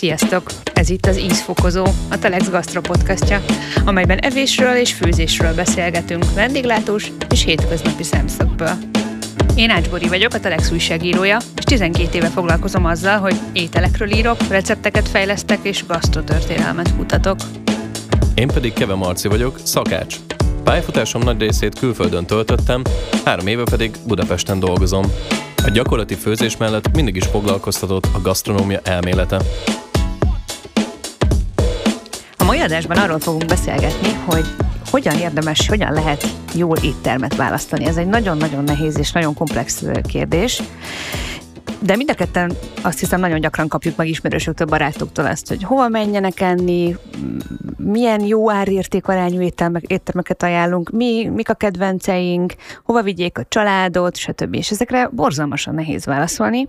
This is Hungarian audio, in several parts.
Sziasztok! Ez itt az Ízfokozó, a Telex Gastro podcastja, amelyben evésről és főzésről beszélgetünk vendéglátós és hétköznapi szemszögből. Én Ács Bori vagyok, a Telex újságírója, és 12 éve foglalkozom azzal, hogy ételekről írok, recepteket fejlesztek és gasztrotörténelmet kutatok. Én pedig Keve Marci vagyok, szakács. Pályafutásom nagy részét külföldön töltöttem, három éve pedig Budapesten dolgozom. A gyakorlati főzés mellett mindig is foglalkoztatott a gasztronómia elmélete. Mai adásban arról fogunk beszélgetni, hogy hogyan érdemes, hogyan lehet jól éttermet választani. Ez egy nagyon-nagyon nehéz és nagyon komplex kérdés. De mind a ketten azt hiszem nagyon gyakran kapjuk meg ismerősöktől, barátoktól ezt, hogy hova menjenek enni, milyen jó árértékarányú éttermek, éttermeket ajánlunk, mi, mik a kedvenceink, hova vigyék a családot, stb. És ezekre borzalmasan nehéz válaszolni.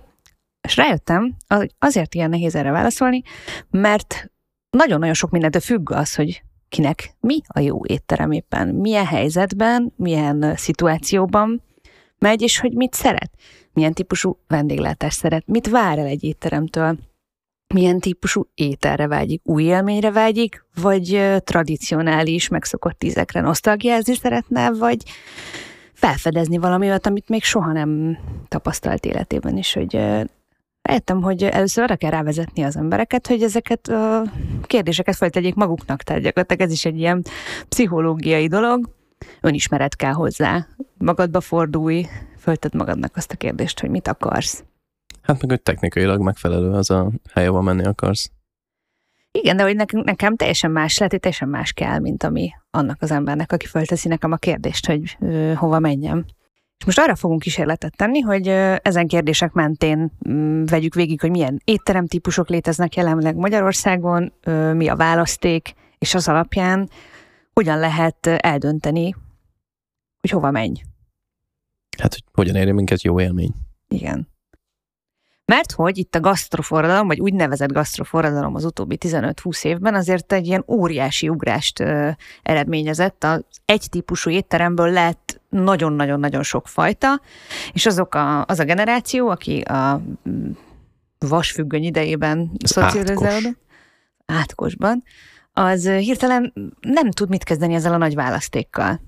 És rájöttem, azért ilyen nehéz erre válaszolni, mert nagyon-nagyon sok mindentől függ az, hogy kinek mi a jó étterem éppen, milyen helyzetben, milyen szituációban megy, és hogy mit szeret, milyen típusú vendéglátást szeret, mit vár el egy étteremtől, milyen típusú ételre vágyik, új élményre vágyik, vagy tradicionális, megszokott ízekre nosztalgiázni szeretne, vagy felfedezni valami amit még soha nem tapasztalt életében is, hogy Rájöttem, hogy először arra kell rávezetni az embereket, hogy ezeket a kérdéseket feltegyék maguknak, tehát gyakorlatilag ez is egy ilyen pszichológiai dolog. Önismeret kell hozzá. Magadba fordulj, föltedd magadnak azt a kérdést, hogy mit akarsz. Hát meg, hogy technikailag megfelelő az a hely, ahol menni akarsz. Igen, de hogy nekem, nekem teljesen más lehet, hogy teljesen más kell, mint ami annak az embernek, aki fölteszi nekem a kérdést, hogy ö, hova menjem. És most arra fogunk kísérletet tenni, hogy ezen kérdések mentén mm, vegyük végig, hogy milyen étteremtípusok léteznek jelenleg Magyarországon, mi a választék, és az alapján hogyan lehet eldönteni, hogy hova menj. Hát, hogy hogyan érje minket jó élmény. Igen. Mert hogy itt a gasztroforradalom, vagy úgynevezett gasztroforradalom az utóbbi 15-20 évben azért egy ilyen óriási ugrást ö, eredményezett. Az egy típusú étteremből lett nagyon-nagyon-nagyon sok fajta, és azok a, az a generáció, aki a mm, vasfüggöny idejében szocializálódott, átkosban, az hirtelen nem tud mit kezdeni ezzel a nagy választékkal.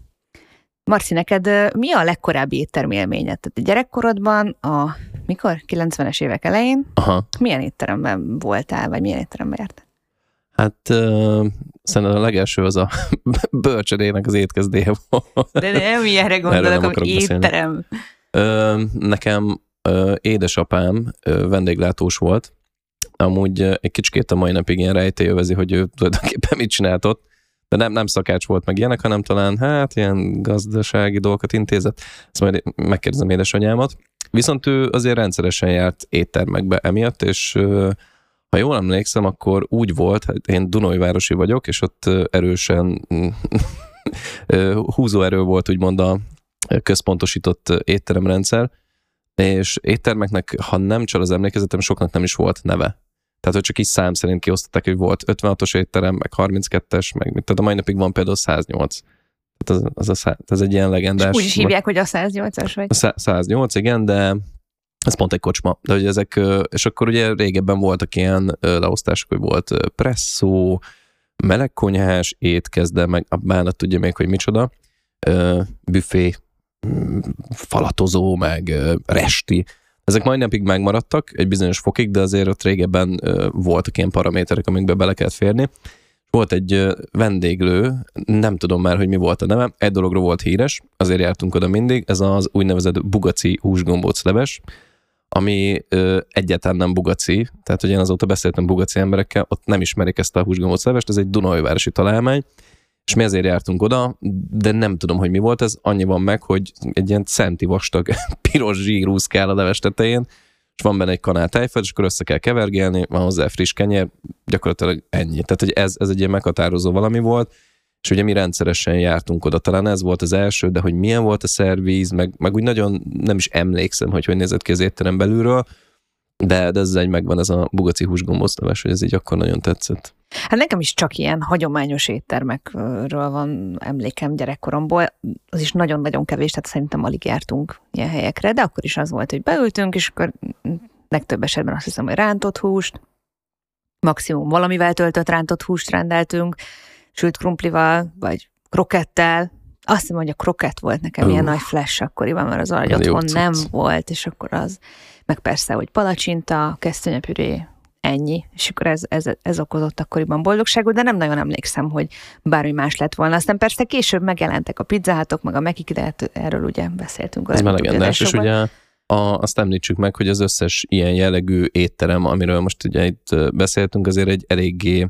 Marci, neked mi a legkorábbi éttermélményed? Tehát a gyerekkorodban, a mikor? 90-es évek elején? Aha. Milyen étteremben voltál, vagy milyen étteremben jártál? Hát szerintem a legelső az a bölcsödének az étkezdéje volt. De nem ilyenre gondolok, hogy étterem. Nekem édesapám vendéglátós volt, amúgy egy kicsikét a mai napig ilyen rejtélyövezi, hogy ő tulajdonképpen mit csinált ott de nem, nem szakács volt meg ilyenek, hanem talán hát ilyen gazdasági dolgokat intézett. Ezt majd megkérdezem édesanyámat. Viszont ő azért rendszeresen járt éttermekbe emiatt, és ha jól emlékszem, akkor úgy volt, hogy én Dunajvárosi vagyok, és ott erősen húzóerő volt úgymond a központosított étteremrendszer, és éttermeknek, ha nem csal az emlékezetem, soknak nem is volt neve. Tehát, hogy csak is szám szerint kiosztották, hogy volt 56-os étterem, meg 32-es, meg tehát a mai napig van például 108. Tehát az, az, a, ez egy ilyen legendás. És úgy is hívják, hogy a 108-as vagy? A 108, igen, de ez pont egy kocsma. De hogy ezek, és akkor ugye régebben voltak ilyen leosztások, hogy volt presszó, melegkonyhás, étkezde, meg a bánat tudja még, hogy micsoda, büfé, mm, falatozó, meg resti, ezek majd napig megmaradtak egy bizonyos fokig, de azért ott régebben voltak ilyen paraméterek, amikbe bele kellett férni. Volt egy vendéglő, nem tudom már, hogy mi volt a neve, egy dologról volt híres, azért jártunk oda mindig, ez az úgynevezett bugaci húsgombóc leves, ami ö, egyáltalán nem bugaci, tehát hogy én azóta beszéltem bugaci emberekkel, ott nem ismerik ezt a húsgombóc levest, ez egy Dunajvárosi találmány, és mi ezért jártunk oda, de nem tudom, hogy mi volt ez, annyi van meg, hogy egy ilyen centi vastag piros zsírúz kell a leves tetején, és van benne egy kanál tejföld, és akkor össze kell kevergélni, van hozzá friss kenyér, gyakorlatilag ennyi. Tehát, hogy ez, ez egy ilyen meghatározó valami volt, és ugye mi rendszeresen jártunk oda, talán ez volt az első, de hogy milyen volt a szervíz, meg, meg úgy nagyon nem is emlékszem, hogy hogy nézett ki az étterem belülről, de, de ez egy megvan, ez a bugaci húsgombózleves, hogy ez így akkor nagyon tetszett. Hát nekem is csak ilyen hagyományos éttermekről van emlékem gyerekkoromból. Az is nagyon-nagyon kevés, tehát szerintem alig jártunk ilyen helyekre, de akkor is az volt, hogy beültünk, és akkor legtöbb esetben azt hiszem, hogy rántott húst, maximum valamivel töltött rántott húst rendeltünk, sült krumplival, vagy krokettel. Azt hiszem, hogy a krokett volt nekem uh. ilyen nagy flash akkoriban, mert az arany otthon nem volt, és akkor az, meg persze, hogy palacsinta, kesztőnyepüré, ennyi. És akkor ez, ez, ez okozott akkoriban boldogságot, de nem nagyon emlékszem, hogy bármi más lett volna. Aztán persze később megjelentek a pizzátok, meg a mekik, de hát erről ugye beszéltünk. Ez már legendás, és ugye a, azt említsük meg, hogy az összes ilyen jellegű étterem, amiről most ugye itt beszéltünk, azért egy eléggé,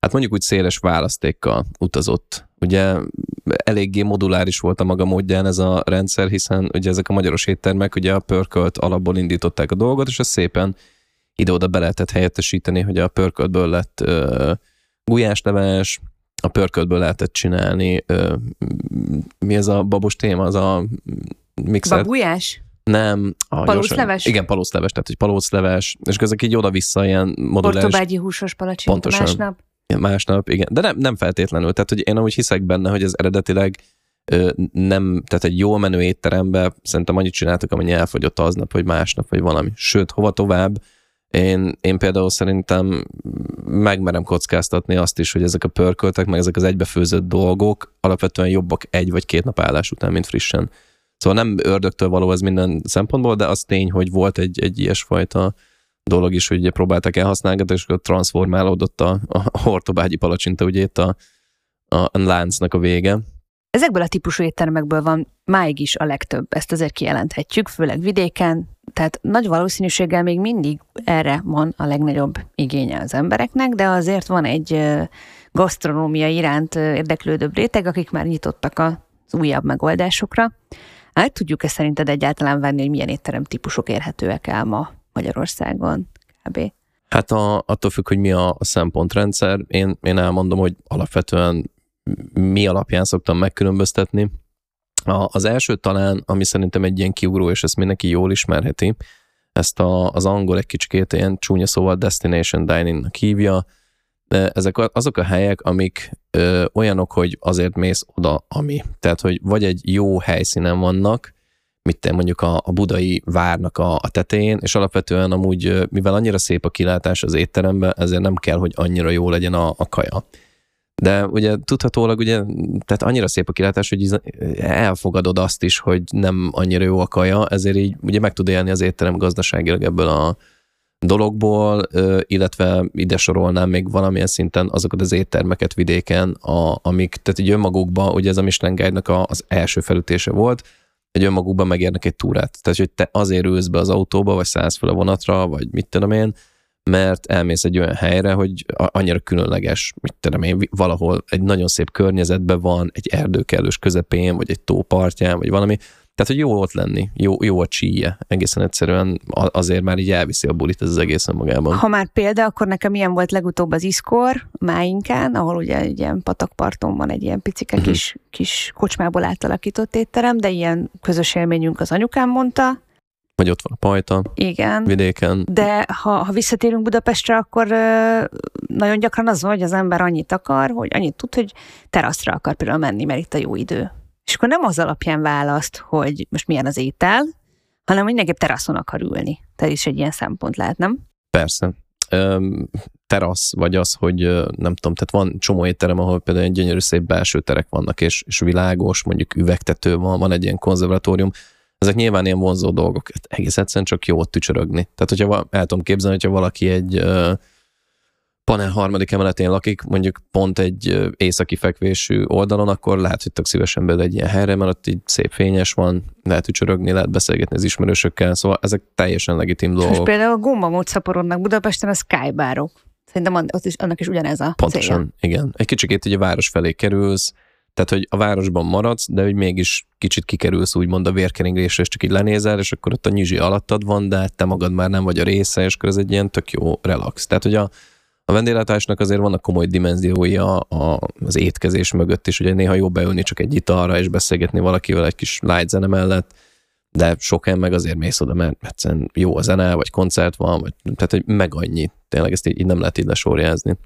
hát mondjuk úgy széles választékkal utazott. Ugye eléggé moduláris volt a maga módján ez a rendszer, hiszen ugye ezek a magyaros éttermek ugye a pörkölt alapból indították a dolgot, és ez szépen ide-oda be lehetett helyettesíteni, hogy a pörköltből lett ö, gulyásleves, a pörköltből lehetett csinálni, ö, mi ez a babos téma, az a mixer? Babujás? Nem. Ah, palócleves? Igen, palócleves, tehát egy palócleves, és ezek így oda-vissza ilyen moduláris. Portobágyi húsos palacsinta másnap? Másnap, igen. De nem, nem feltétlenül. Tehát, hogy én amúgy hiszek benne, hogy ez eredetileg ö, nem, tehát egy jó menő étterembe szerintem annyit csináltak, amennyi elfogyott aznap, vagy másnap, vagy valami. Sőt, hova tovább, én, én például szerintem megmerem kockáztatni azt is, hogy ezek a pörköltek, meg ezek az egybefőzött dolgok alapvetően jobbak egy vagy két nap állás után, mint frissen. Szóval nem ördögtől való ez minden szempontból, de az tény, hogy volt egy, egy ilyesfajta dolog is, hogy ugye próbáltak elhasználni, és akkor transformálódott a, a hortobágyi palacsinta, ugye itt a, a, a láncnak a vége. Ezekből a típusú éttermekből van máig is a legtöbb, ezt azért kijelenthetjük, főleg vidéken, tehát nagy valószínűséggel még mindig erre van a legnagyobb igénye az embereknek, de azért van egy gasztronómia iránt érdeklődőbb réteg, akik már nyitottak az újabb megoldásokra. Át tudjuk-e szerinted egyáltalán venni, hogy milyen étterem típusok érhetőek el ma Magyarországon? Kb. Hát a, attól függ, hogy mi a, a szempontrendszer. Én, én elmondom, hogy alapvetően mi alapján szoktam megkülönböztetni. A, az első talán, ami szerintem egy ilyen kiugró, és ezt mindenki jól ismerheti, ezt a, az angol egy kicsikét ilyen csúnya szóval destination dining hívja, ezek azok a helyek, amik ö, olyanok, hogy azért mész oda, ami. Tehát, hogy vagy egy jó helyszínen vannak, mit mondjuk a, a budai várnak a, a tetején, és alapvetően amúgy, mivel annyira szép a kilátás az étteremben, ezért nem kell, hogy annyira jó legyen a, a kaja. De ugye tudhatólag ugye, tehát annyira szép a kilátás, hogy elfogadod azt is, hogy nem annyira jó a kaja, ezért így ugye meg tud élni az étterem gazdaságilag ebből a dologból, illetve ide sorolnám még valamilyen szinten azokat az éttermeket vidéken, a, amik, tehát így önmagukban, ugye ez a Michelin guide az első felütése volt, egy önmagukban megérnek egy túrát. Tehát, hogy te azért ülsz be az autóba, vagy szállsz fel a vonatra, vagy mit tudom én, mert elmész egy olyan helyre, hogy annyira különleges, mit tudom én, valahol egy nagyon szép környezetben van, egy erdőkelős közepén, vagy egy tó partján, vagy valami, tehát, hogy jó ott lenni, jó, jó a csíje. Egészen egyszerűen azért már így elviszi a bulit ez az egészen magában. Ha már példa, akkor nekem ilyen volt legutóbb az Iskor, Máinkán, ahol ugye egy ilyen patakparton van egy ilyen picike uh-huh. kis, kis kocsmából átalakított étterem, de ilyen közös élményünk az anyukám mondta, vagy ott van a pajta. Igen. Vidéken. De ha, ha visszatérünk Budapestre, akkor ö, nagyon gyakran az van, hogy az ember annyit akar, hogy annyit tud, hogy teraszra akar például menni, mert itt a jó idő. És akkor nem az alapján választ, hogy most milyen az étel, hanem mindenképp teraszon akar ülni. Tehát is egy ilyen szempont lehet, nem? Persze. Öm, terasz, vagy az, hogy nem tudom, tehát van csomó étterem, ahol például egy gyönyörű szép belső terek vannak, és, és világos, mondjuk üvegtető van, van egy ilyen konzervatórium, ezek nyilván ilyen vonzó dolgok. Egész egyszerűen csak jó ott tücsörögni. Tehát, hogyha el tudom képzelni, hogyha valaki egy panel harmadik emeletén lakik, mondjuk pont egy északi fekvésű oldalon, akkor lehet, hogy tök szívesen beül egy ilyen helyre, mert ott így szép fényes van, lehet ücsörögni, lehet beszélgetni az ismerősökkel, szóval ezek teljesen legitim dolgok. És például a gombamód szaporodnak Budapesten a skybárok. Szerintem ott is, annak is ugyanez a Pontosan, célja. igen. Egy kicsikét így a város felé kerülsz, tehát, hogy a városban maradsz, de hogy mégis kicsit kikerülsz úgymond a vérkeringésre, és csak így lenézel, és akkor ott a nyizsi alattad van, de te magad már nem vagy a része, és akkor ez egy ilyen tök jó relax. Tehát, hogy a, a vendéglátásnak azért vannak komoly dimenziói a, a, az étkezés mögött is, ugye néha jó beülni csak egy italra, és beszélgetni valakivel egy kis light zene mellett, de sok meg azért mész oda, mert egyszerűen jó a zene, vagy koncert van, vagy, tehát hogy meg annyi. Tényleg ezt így, így nem lehet így lesorjázni.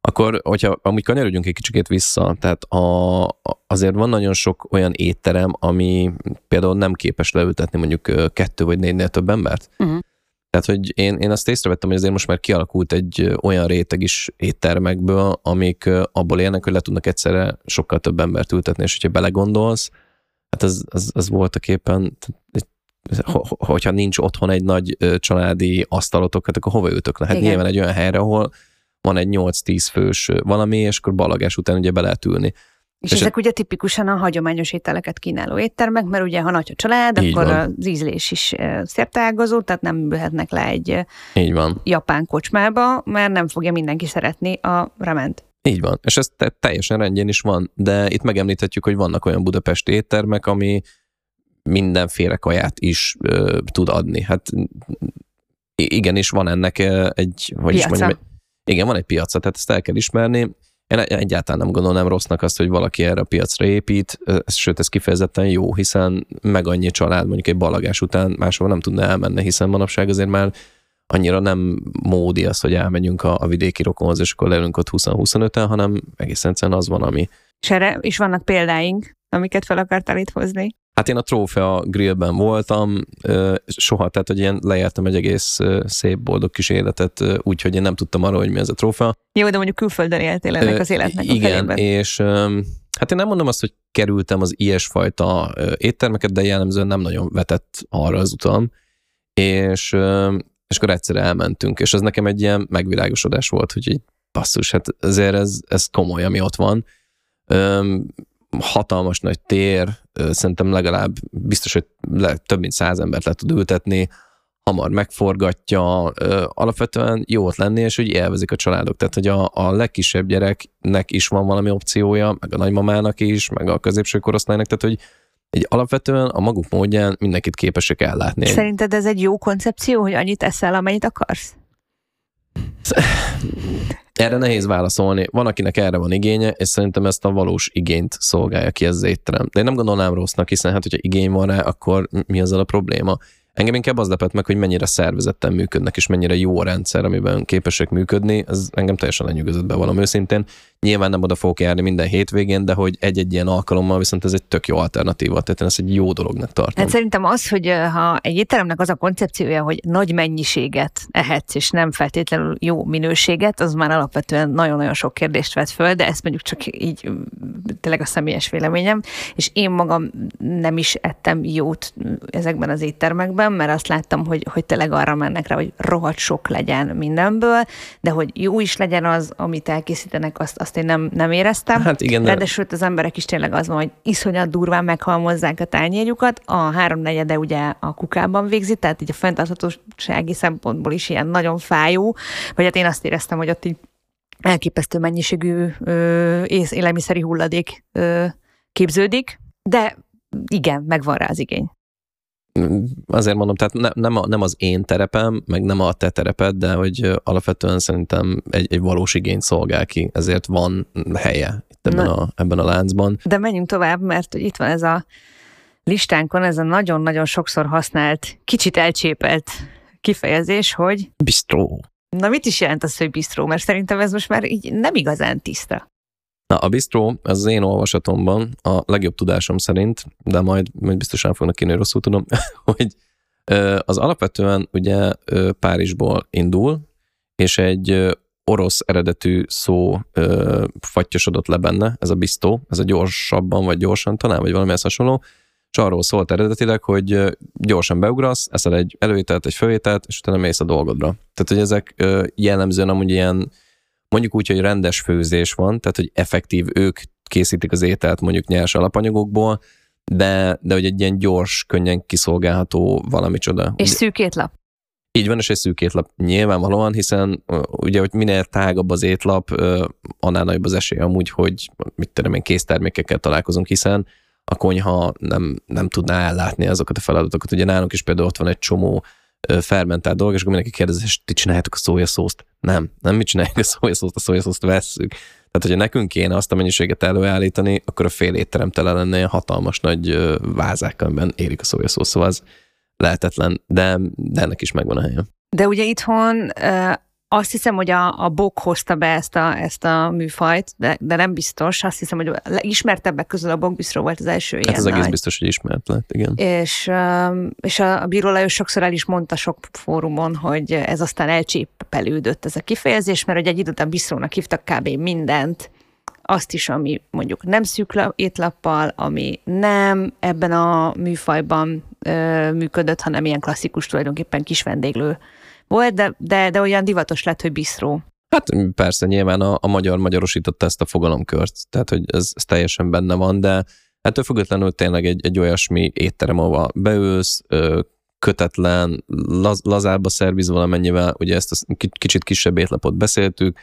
Akkor, hogyha amúgy kanyarodjunk egy kicsikét vissza, tehát a, azért van nagyon sok olyan étterem, ami például nem képes leültetni mondjuk kettő vagy négynél több embert. Uh-huh. Tehát, hogy én, én azt észrevettem, hogy azért most már kialakult egy olyan réteg is éttermekből, amik abból élnek, hogy le tudnak egyszerre sokkal több embert ültetni, és hogyha belegondolsz, hát az, az, az voltak éppen, hogyha nincs otthon egy nagy családi asztalotok, hát akkor hova ültök le? Hát Igen. nyilván egy olyan helyre, ahol van egy 8-10 fős valami, és akkor balagás után ugye be lehet ülni. És, és ezek a... ugye tipikusan a hagyományos ételeket kínáló éttermek, mert ugye ha nagy a család, Így akkor van. az ízlés is szertágazó, tehát nem ülhetnek le egy Így van. japán kocsmába, mert nem fogja mindenki szeretni a rament. Így van, és ez te- teljesen rendjén is van, de itt megemlíthetjük, hogy vannak olyan budapesti éttermek, ami mindenféle kaját is ö, tud adni. Hát igenis van ennek egy, hogy is mondjam, igen, van egy piaca, tehát ezt el kell ismerni. Én egyáltalán nem gondolnám rossznak azt, hogy valaki erre a piacra épít, sőt, ez kifejezetten jó, hiszen meg annyi család mondjuk egy balagás után máshol nem tudna elmenni, hiszen manapság azért már annyira nem módi az, hogy elmenjünk a, a vidéki rokonhoz, és akkor leülünk ott 20-25-en, hanem egészen egyszerűen az van, ami. És erre is vannak példáink, amiket fel akartál itt hozni? Hát én a trófea grillben voltam, soha, tehát hogy én leértem egy egész szép, boldog kis életet, úgyhogy én nem tudtam arra, hogy mi ez a trófea. Jó, de mondjuk külföldön éltél ennek az életnek Igen, a felében. és hát én nem mondom azt, hogy kerültem az ilyesfajta éttermeket, de jellemzően nem nagyon vetett arra az utam, és, és akkor egyszer elmentünk, és ez nekem egy ilyen megvilágosodás volt, hogy így basszus, hát azért ez, ez komoly, ami ott van hatalmas nagy tér, szerintem legalább biztos, hogy le, több mint száz embert le tud ültetni, hamar megforgatja, alapvetően jó ott lenni, és hogy élvezik a családok. Tehát, hogy a, a legkisebb gyereknek is van valami opciója, meg a nagymamának is, meg a középső korosztálynak, tehát, hogy egy alapvetően a maguk módján mindenkit képesek ellátni. Szerinted ez egy jó koncepció, hogy annyit eszel, amennyit akarsz? Erre nehéz válaszolni. Van, akinek erre van igénye, és szerintem ezt a valós igényt szolgálja ki ez az étterem. De én nem gondolnám rossznak, hiszen hát, hogyha igény van rá, akkor mi az a probléma? Engem inkább az lepett meg, hogy mennyire szervezetten működnek, és mennyire jó a rendszer, amiben képesek működni. Ez engem teljesen lenyűgözött be valami őszintén. Nyilván nem oda fogok járni minden hétvégén, de hogy egy-egy ilyen alkalommal viszont ez egy tök jó alternatíva, tehát én ezt egy jó dolognak tartom. Hát szerintem az, hogy ha egy étteremnek az a koncepciója, hogy nagy mennyiséget ehetsz, és nem feltétlenül jó minőséget, az már alapvetően nagyon-nagyon sok kérdést vet föl, de ezt mondjuk csak így tényleg a személyes véleményem, és én magam nem is ettem jót ezekben az éttermekben, mert azt láttam, hogy, hogy tényleg arra mennek rá, hogy rohadt sok legyen mindenből, de hogy jó is legyen az, amit elkészítenek, azt, azt én nem, nem éreztem. Hát igen. Ráadásul az emberek is tényleg az van, hogy iszonyat durván meghalmozzák a tányérjukat, a háromnegyede ugye a kukában végzi, tehát így a fenntarthatósági szempontból is ilyen nagyon fájó, vagy hát én azt éreztem, hogy ott így elképesztő mennyiségű ö, élelmiszeri hulladék ö, képződik, de igen, megvan rá az igény azért mondom, tehát ne, nem, a, nem az én terepem, meg nem a te tereped, de hogy alapvetően szerintem egy, egy valós igényt szolgál ki, ezért van helye itt ebben, a, ebben a láncban. De menjünk tovább, mert itt van ez a listánkon, ez a nagyon-nagyon sokszor használt, kicsit elcsépelt kifejezés, hogy... Bistró. Na mit is jelent az, hogy bistró? Mert szerintem ez most már így nem igazán tiszta. Na, a bistró, ez az én olvasatomban a legjobb tudásom szerint, de majd, majd biztosan fognak kínni, rosszul tudom, hogy az alapvetően ugye Párizsból indul, és egy orosz eredetű szó fattyosodott le benne, ez a bisztó, ez a gyorsabban vagy gyorsan talán, vagy valami ezt hasonló, és arról szólt eredetileg, hogy gyorsan beugrasz, eszel egy előételt, egy főételt, és utána mész a dolgodra. Tehát, hogy ezek jellemzően amúgy ilyen mondjuk úgy, hogy rendes főzés van, tehát hogy effektív ők készítik az ételt mondjuk nyers alapanyagokból, de, de hogy egy ilyen gyors, könnyen kiszolgálható valami csoda. És szűk étlap. Így van, és egy szűk étlap nyilvánvalóan, hiszen ugye, hogy minél tágabb az étlap, annál nagyobb az esély amúgy, hogy mit tudom én, késztermékekkel találkozunk, hiszen a konyha nem, nem tudná ellátni azokat a feladatokat. Ugye nálunk is például ott van egy csomó fermentált dolog, és akkor mindenki kérdezi, és ti csináljátok a szójaszószt? Nem, nem mi csináljuk a szójaszószt, a szójaszószt vesszük. Tehát, hogyha nekünk kéne azt a mennyiséget előállítani, akkor a fél étterem tele lenne ilyen hatalmas nagy vázák, amiben érik a szójaszósz, szóval az lehetetlen, de, de ennek is megvan a helye. De ugye itthon azt hiszem, hogy a, a Bok hozta be ezt a, ezt a műfajt, de, de nem biztos. Azt hiszem, hogy ismertebbek közül a Bok Bistro volt az első hát ilyen ez egész nagy. biztos, hogy ismert lett, igen. És, és a, a Bíró Lajos sokszor el is mondta sok fórumon, hogy ez aztán elcsépelődött ez a kifejezés, mert hogy egy idő után Bistrónak hívtak kb. mindent, azt is, ami mondjuk nem szűk étlappal, ami nem ebben a műfajban ö, működött, hanem ilyen klasszikus tulajdonképpen kis vendéglő volt, de, de, de olyan divatos lett, hogy bistró. Hát persze, nyilván a, a magyar magyarosította ezt a fogalomkört, tehát hogy ez, ez teljesen benne van, de ettől függetlenül tényleg egy, egy olyasmi étterem, ahol beülsz, kötetlen, laz, lazába szerviz valamennyivel, ugye ezt a kicsit kisebb étlapot beszéltük,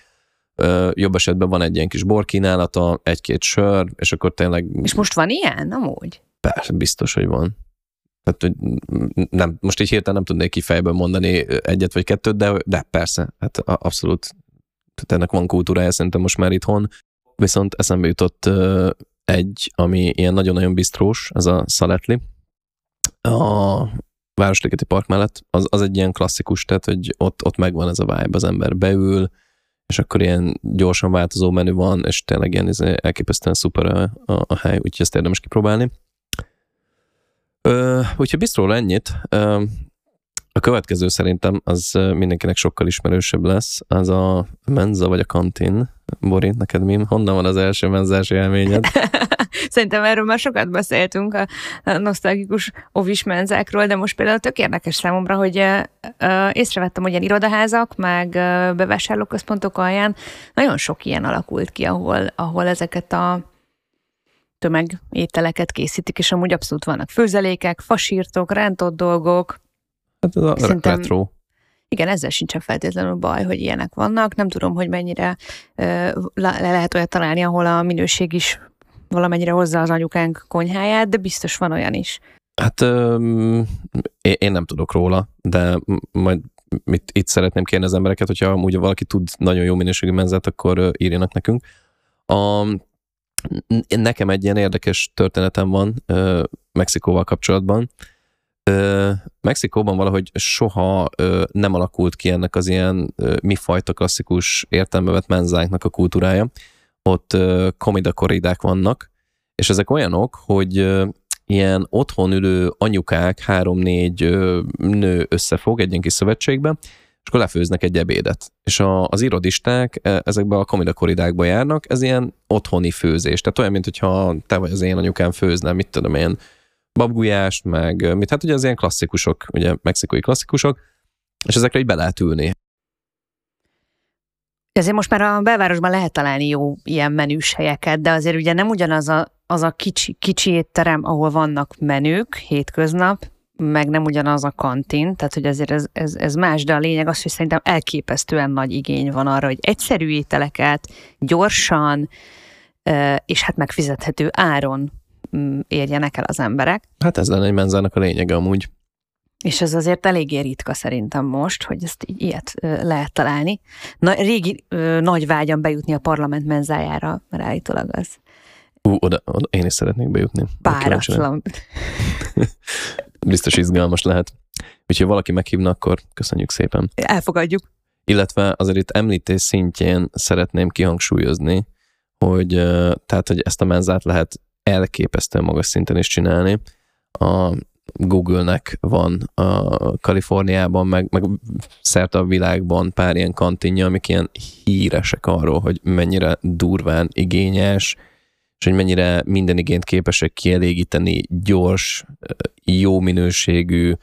jobb esetben van egy ilyen kis borkínálata, egy-két sör, és akkor tényleg... És most van ilyen, amúgy? Persze, biztos, hogy van. Tehát, hogy nem, most így hirtelen nem tudnék ki fejből mondani egyet vagy kettőt, de, de persze, hát abszolút tehát ennek van kultúrája szerintem most már itthon. Viszont eszembe jutott egy, ami ilyen nagyon-nagyon bistrós, ez a Szaletli. A Városligeti Park mellett, az, az egy ilyen klasszikus, tehát hogy ott, ott megvan ez a vibe, az ember beül, és akkor ilyen gyorsan változó menü van, és tényleg ilyen izé elképesztően szuper a, a, a hely, úgyhogy ezt érdemes kipróbálni. Úgyhogy biztról ennyit. Ö, a következő szerintem az mindenkinek sokkal ismerősebb lesz, az a menza vagy a kantin. Bori, neked mi? Honnan van az első menzás élményed? Szerintem erről már sokat beszéltünk a nosztalgikus ovis menzákról, de most például tök érdekes számomra, hogy észrevettem, hogy ilyen irodaházak, meg bevásárlóközpontok alján nagyon sok ilyen alakult ki, ahol, ahol ezeket a tömegételeket készítik, és amúgy abszolút vannak főzelékek, fasírtok, rántott dolgok. Hát ez a Szerintem, retro. Igen, ezzel sincsen feltétlenül baj, hogy ilyenek vannak. Nem tudom, hogy mennyire le lehet olyat találni, ahol a minőség is valamennyire hozza az anyukánk konyháját, de biztos van olyan is. Hát én nem tudok róla, de majd mit itt szeretném kérni az embereket, hogyha amúgy valaki tud nagyon jó minőségű menzát, akkor írjanak nekünk. A, nekem egy ilyen érdekes történetem van Mexikóval kapcsolatban. Mexikóban valahogy soha nem alakult ki ennek az ilyen uh, mi fajta klasszikus értelme vett menzánknak a kultúrája. Ott uh, komida korridák vannak, és ezek olyanok, hogy ilyen otthon ülő anyukák, három-négy nő összefog egy ilyen kis szövetségbe, és akkor lefőznek egy ebédet. És a, az irodisták e, ezekbe a komida koridákba járnak, ez ilyen otthoni főzés. Tehát olyan, mint hogyha te vagy az én anyukám főzne, mit tudom én, babgulyást, meg mit, hát ugye az ilyen klasszikusok, ugye mexikai klasszikusok, és ezekre így be lehet ülni. Ezért most már a belvárosban lehet találni jó ilyen menüs helyeket, de azért ugye nem ugyanaz a, az a kicsi, kicsi étterem, ahol vannak menük hétköznap, meg nem ugyanaz a kantin, tehát hogy azért ez, ez, ez más, de a lényeg az, hogy szerintem elképesztően nagy igény van arra, hogy egyszerű ételeket gyorsan, és hát megfizethető áron mm, érjenek el az emberek. Hát ez lenne egy menzának a lényege amúgy. És ez azért eléggé ritka szerintem most, hogy ezt így, ilyet lehet találni. Na, régi nagy vágyam bejutni a parlament menzájára, mert állítólag az. Ú, oda, oda én is szeretnék bejutni. Páratlan. Biztos izgalmas lehet. Úgyhogy ha valaki meghívna, akkor köszönjük szépen. Elfogadjuk. Illetve azért itt említés szintjén szeretném kihangsúlyozni, hogy tehát, hogy ezt a menzát lehet elképesztően magas szinten is csinálni. A Google-nek van a Kaliforniában, meg, meg szerte a világban pár ilyen kantinja, amik ilyen híresek arról, hogy mennyire durván igényes, és hogy mennyire minden igényt képesek kielégíteni, gyors, jó minőségű,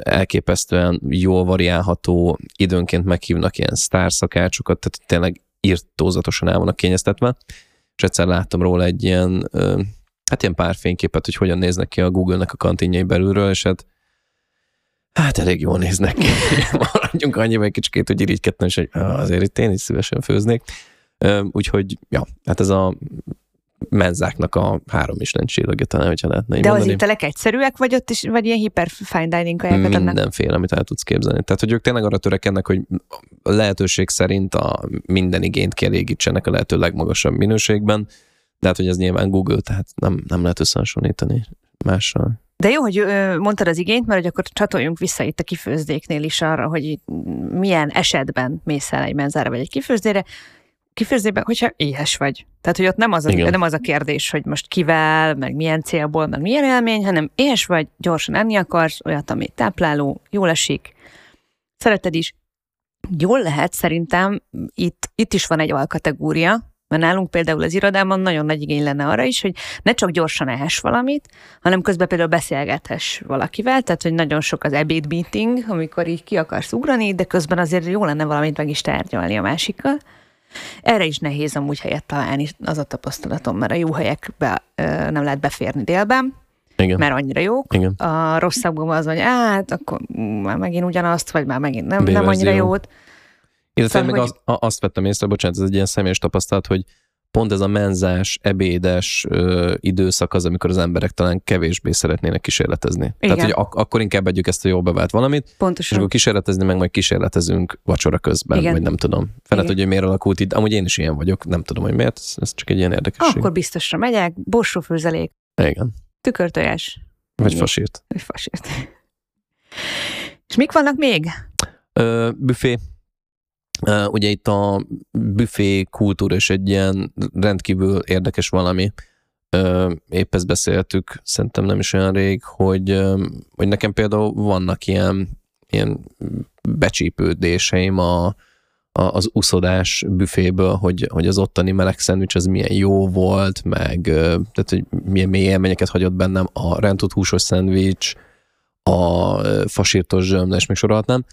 elképesztően jól variálható, időnként meghívnak ilyen sztárszakácsokat, tehát tényleg írtózatosan el vannak kényeztetve, és egyszer láttam róla egy ilyen, hát ilyen pár fényképet, hogy hogyan néznek ki a Google-nek a kantinjai belülről, és hát hát elég jól néznek ki. Maradjunk annyival egy kicsikét, hogy irigykedtem, és hogy azért itt én is szívesen főznék. Úgyhogy, ja, hát ez a menzáknak a három is csillagja talán, hogyha lehetne De mondani. az ételek egyszerűek, vagy ott is, vagy ilyen hiper fine dining kajákat Mindenféle, amit el tudsz képzelni. Tehát, hogy ők tényleg arra törekednek, hogy a lehetőség szerint a minden igényt kielégítsenek a lehető legmagasabb minőségben, de hát, hogy ez nyilván Google, tehát nem, nem lehet összehasonlítani mással. De jó, hogy mondtad az igényt, mert hogy akkor csatoljunk vissza itt a kifőzdéknél is arra, hogy milyen esetben mész el egy menzára vagy egy kifőzdére. Kifőzdében, hogyha éhes vagy. Tehát, hogy ott nem az, a, nem az a kérdés, hogy most kivel, meg milyen célból, meg milyen élmény, hanem éhes vagy, gyorsan enni akarsz, olyat, ami tápláló, jól esik, szereted is. Jól lehet, szerintem itt, itt is van egy alkategória, mert nálunk például az irodában nagyon nagy igény lenne arra is, hogy ne csak gyorsan ehess valamit, hanem közben például beszélgethess valakivel, tehát hogy nagyon sok az ebéd meeting, amikor így ki akarsz ugrani, de közben azért jó lenne valamit meg is tárgyalni a másikkal. Erre is nehéz amúgy helyet találni, az a tapasztalatom, mert a jó helyekbe nem lehet beférni délben, igen. mert annyira jók. Igen. A rosszabbban az, hogy hát akkor már megint ugyanazt, vagy már megint nem, nem annyira jót. Illetve szóval, meg hogy... azt, azt vettem észre, bocsánat, ez egy ilyen személyes tapasztalat, hogy pont ez a menzás, ebédes ö, időszak az, amikor az emberek talán kevésbé szeretnének kísérletezni. Igen. Tehát, hogy ak- akkor inkább adjuk ezt a jó bevált valamit, Pontosan. és akkor kísérletezni, meg majd kísérletezünk vacsora közben, Igen. vagy nem tudom. Felet, hogy miért alakult itt. Amúgy én is ilyen vagyok, nem tudom, hogy miért, ez, ez csak egy ilyen érdekesség. Akkor biztosra megyek, borsófőzelék. Igen. Tükörtojás. Vagy fasírt. Vagy fasírt. És mik vannak még? Ö, büfé Uh, ugye itt a büfé kultúra is egy ilyen rendkívül érdekes valami. Uh, épp ezt beszéltük, szerintem nem is olyan rég, hogy, uh, hogy nekem például vannak ilyen, ilyen becsípődéseim a, a, az uszodás büféből, hogy, hogy az ottani meleg szendvics az milyen jó volt, meg tehát, hogy milyen mély élményeket hagyott bennem a rántott húsos szendvics, a fasírtos zsömle, és még sorolhatnám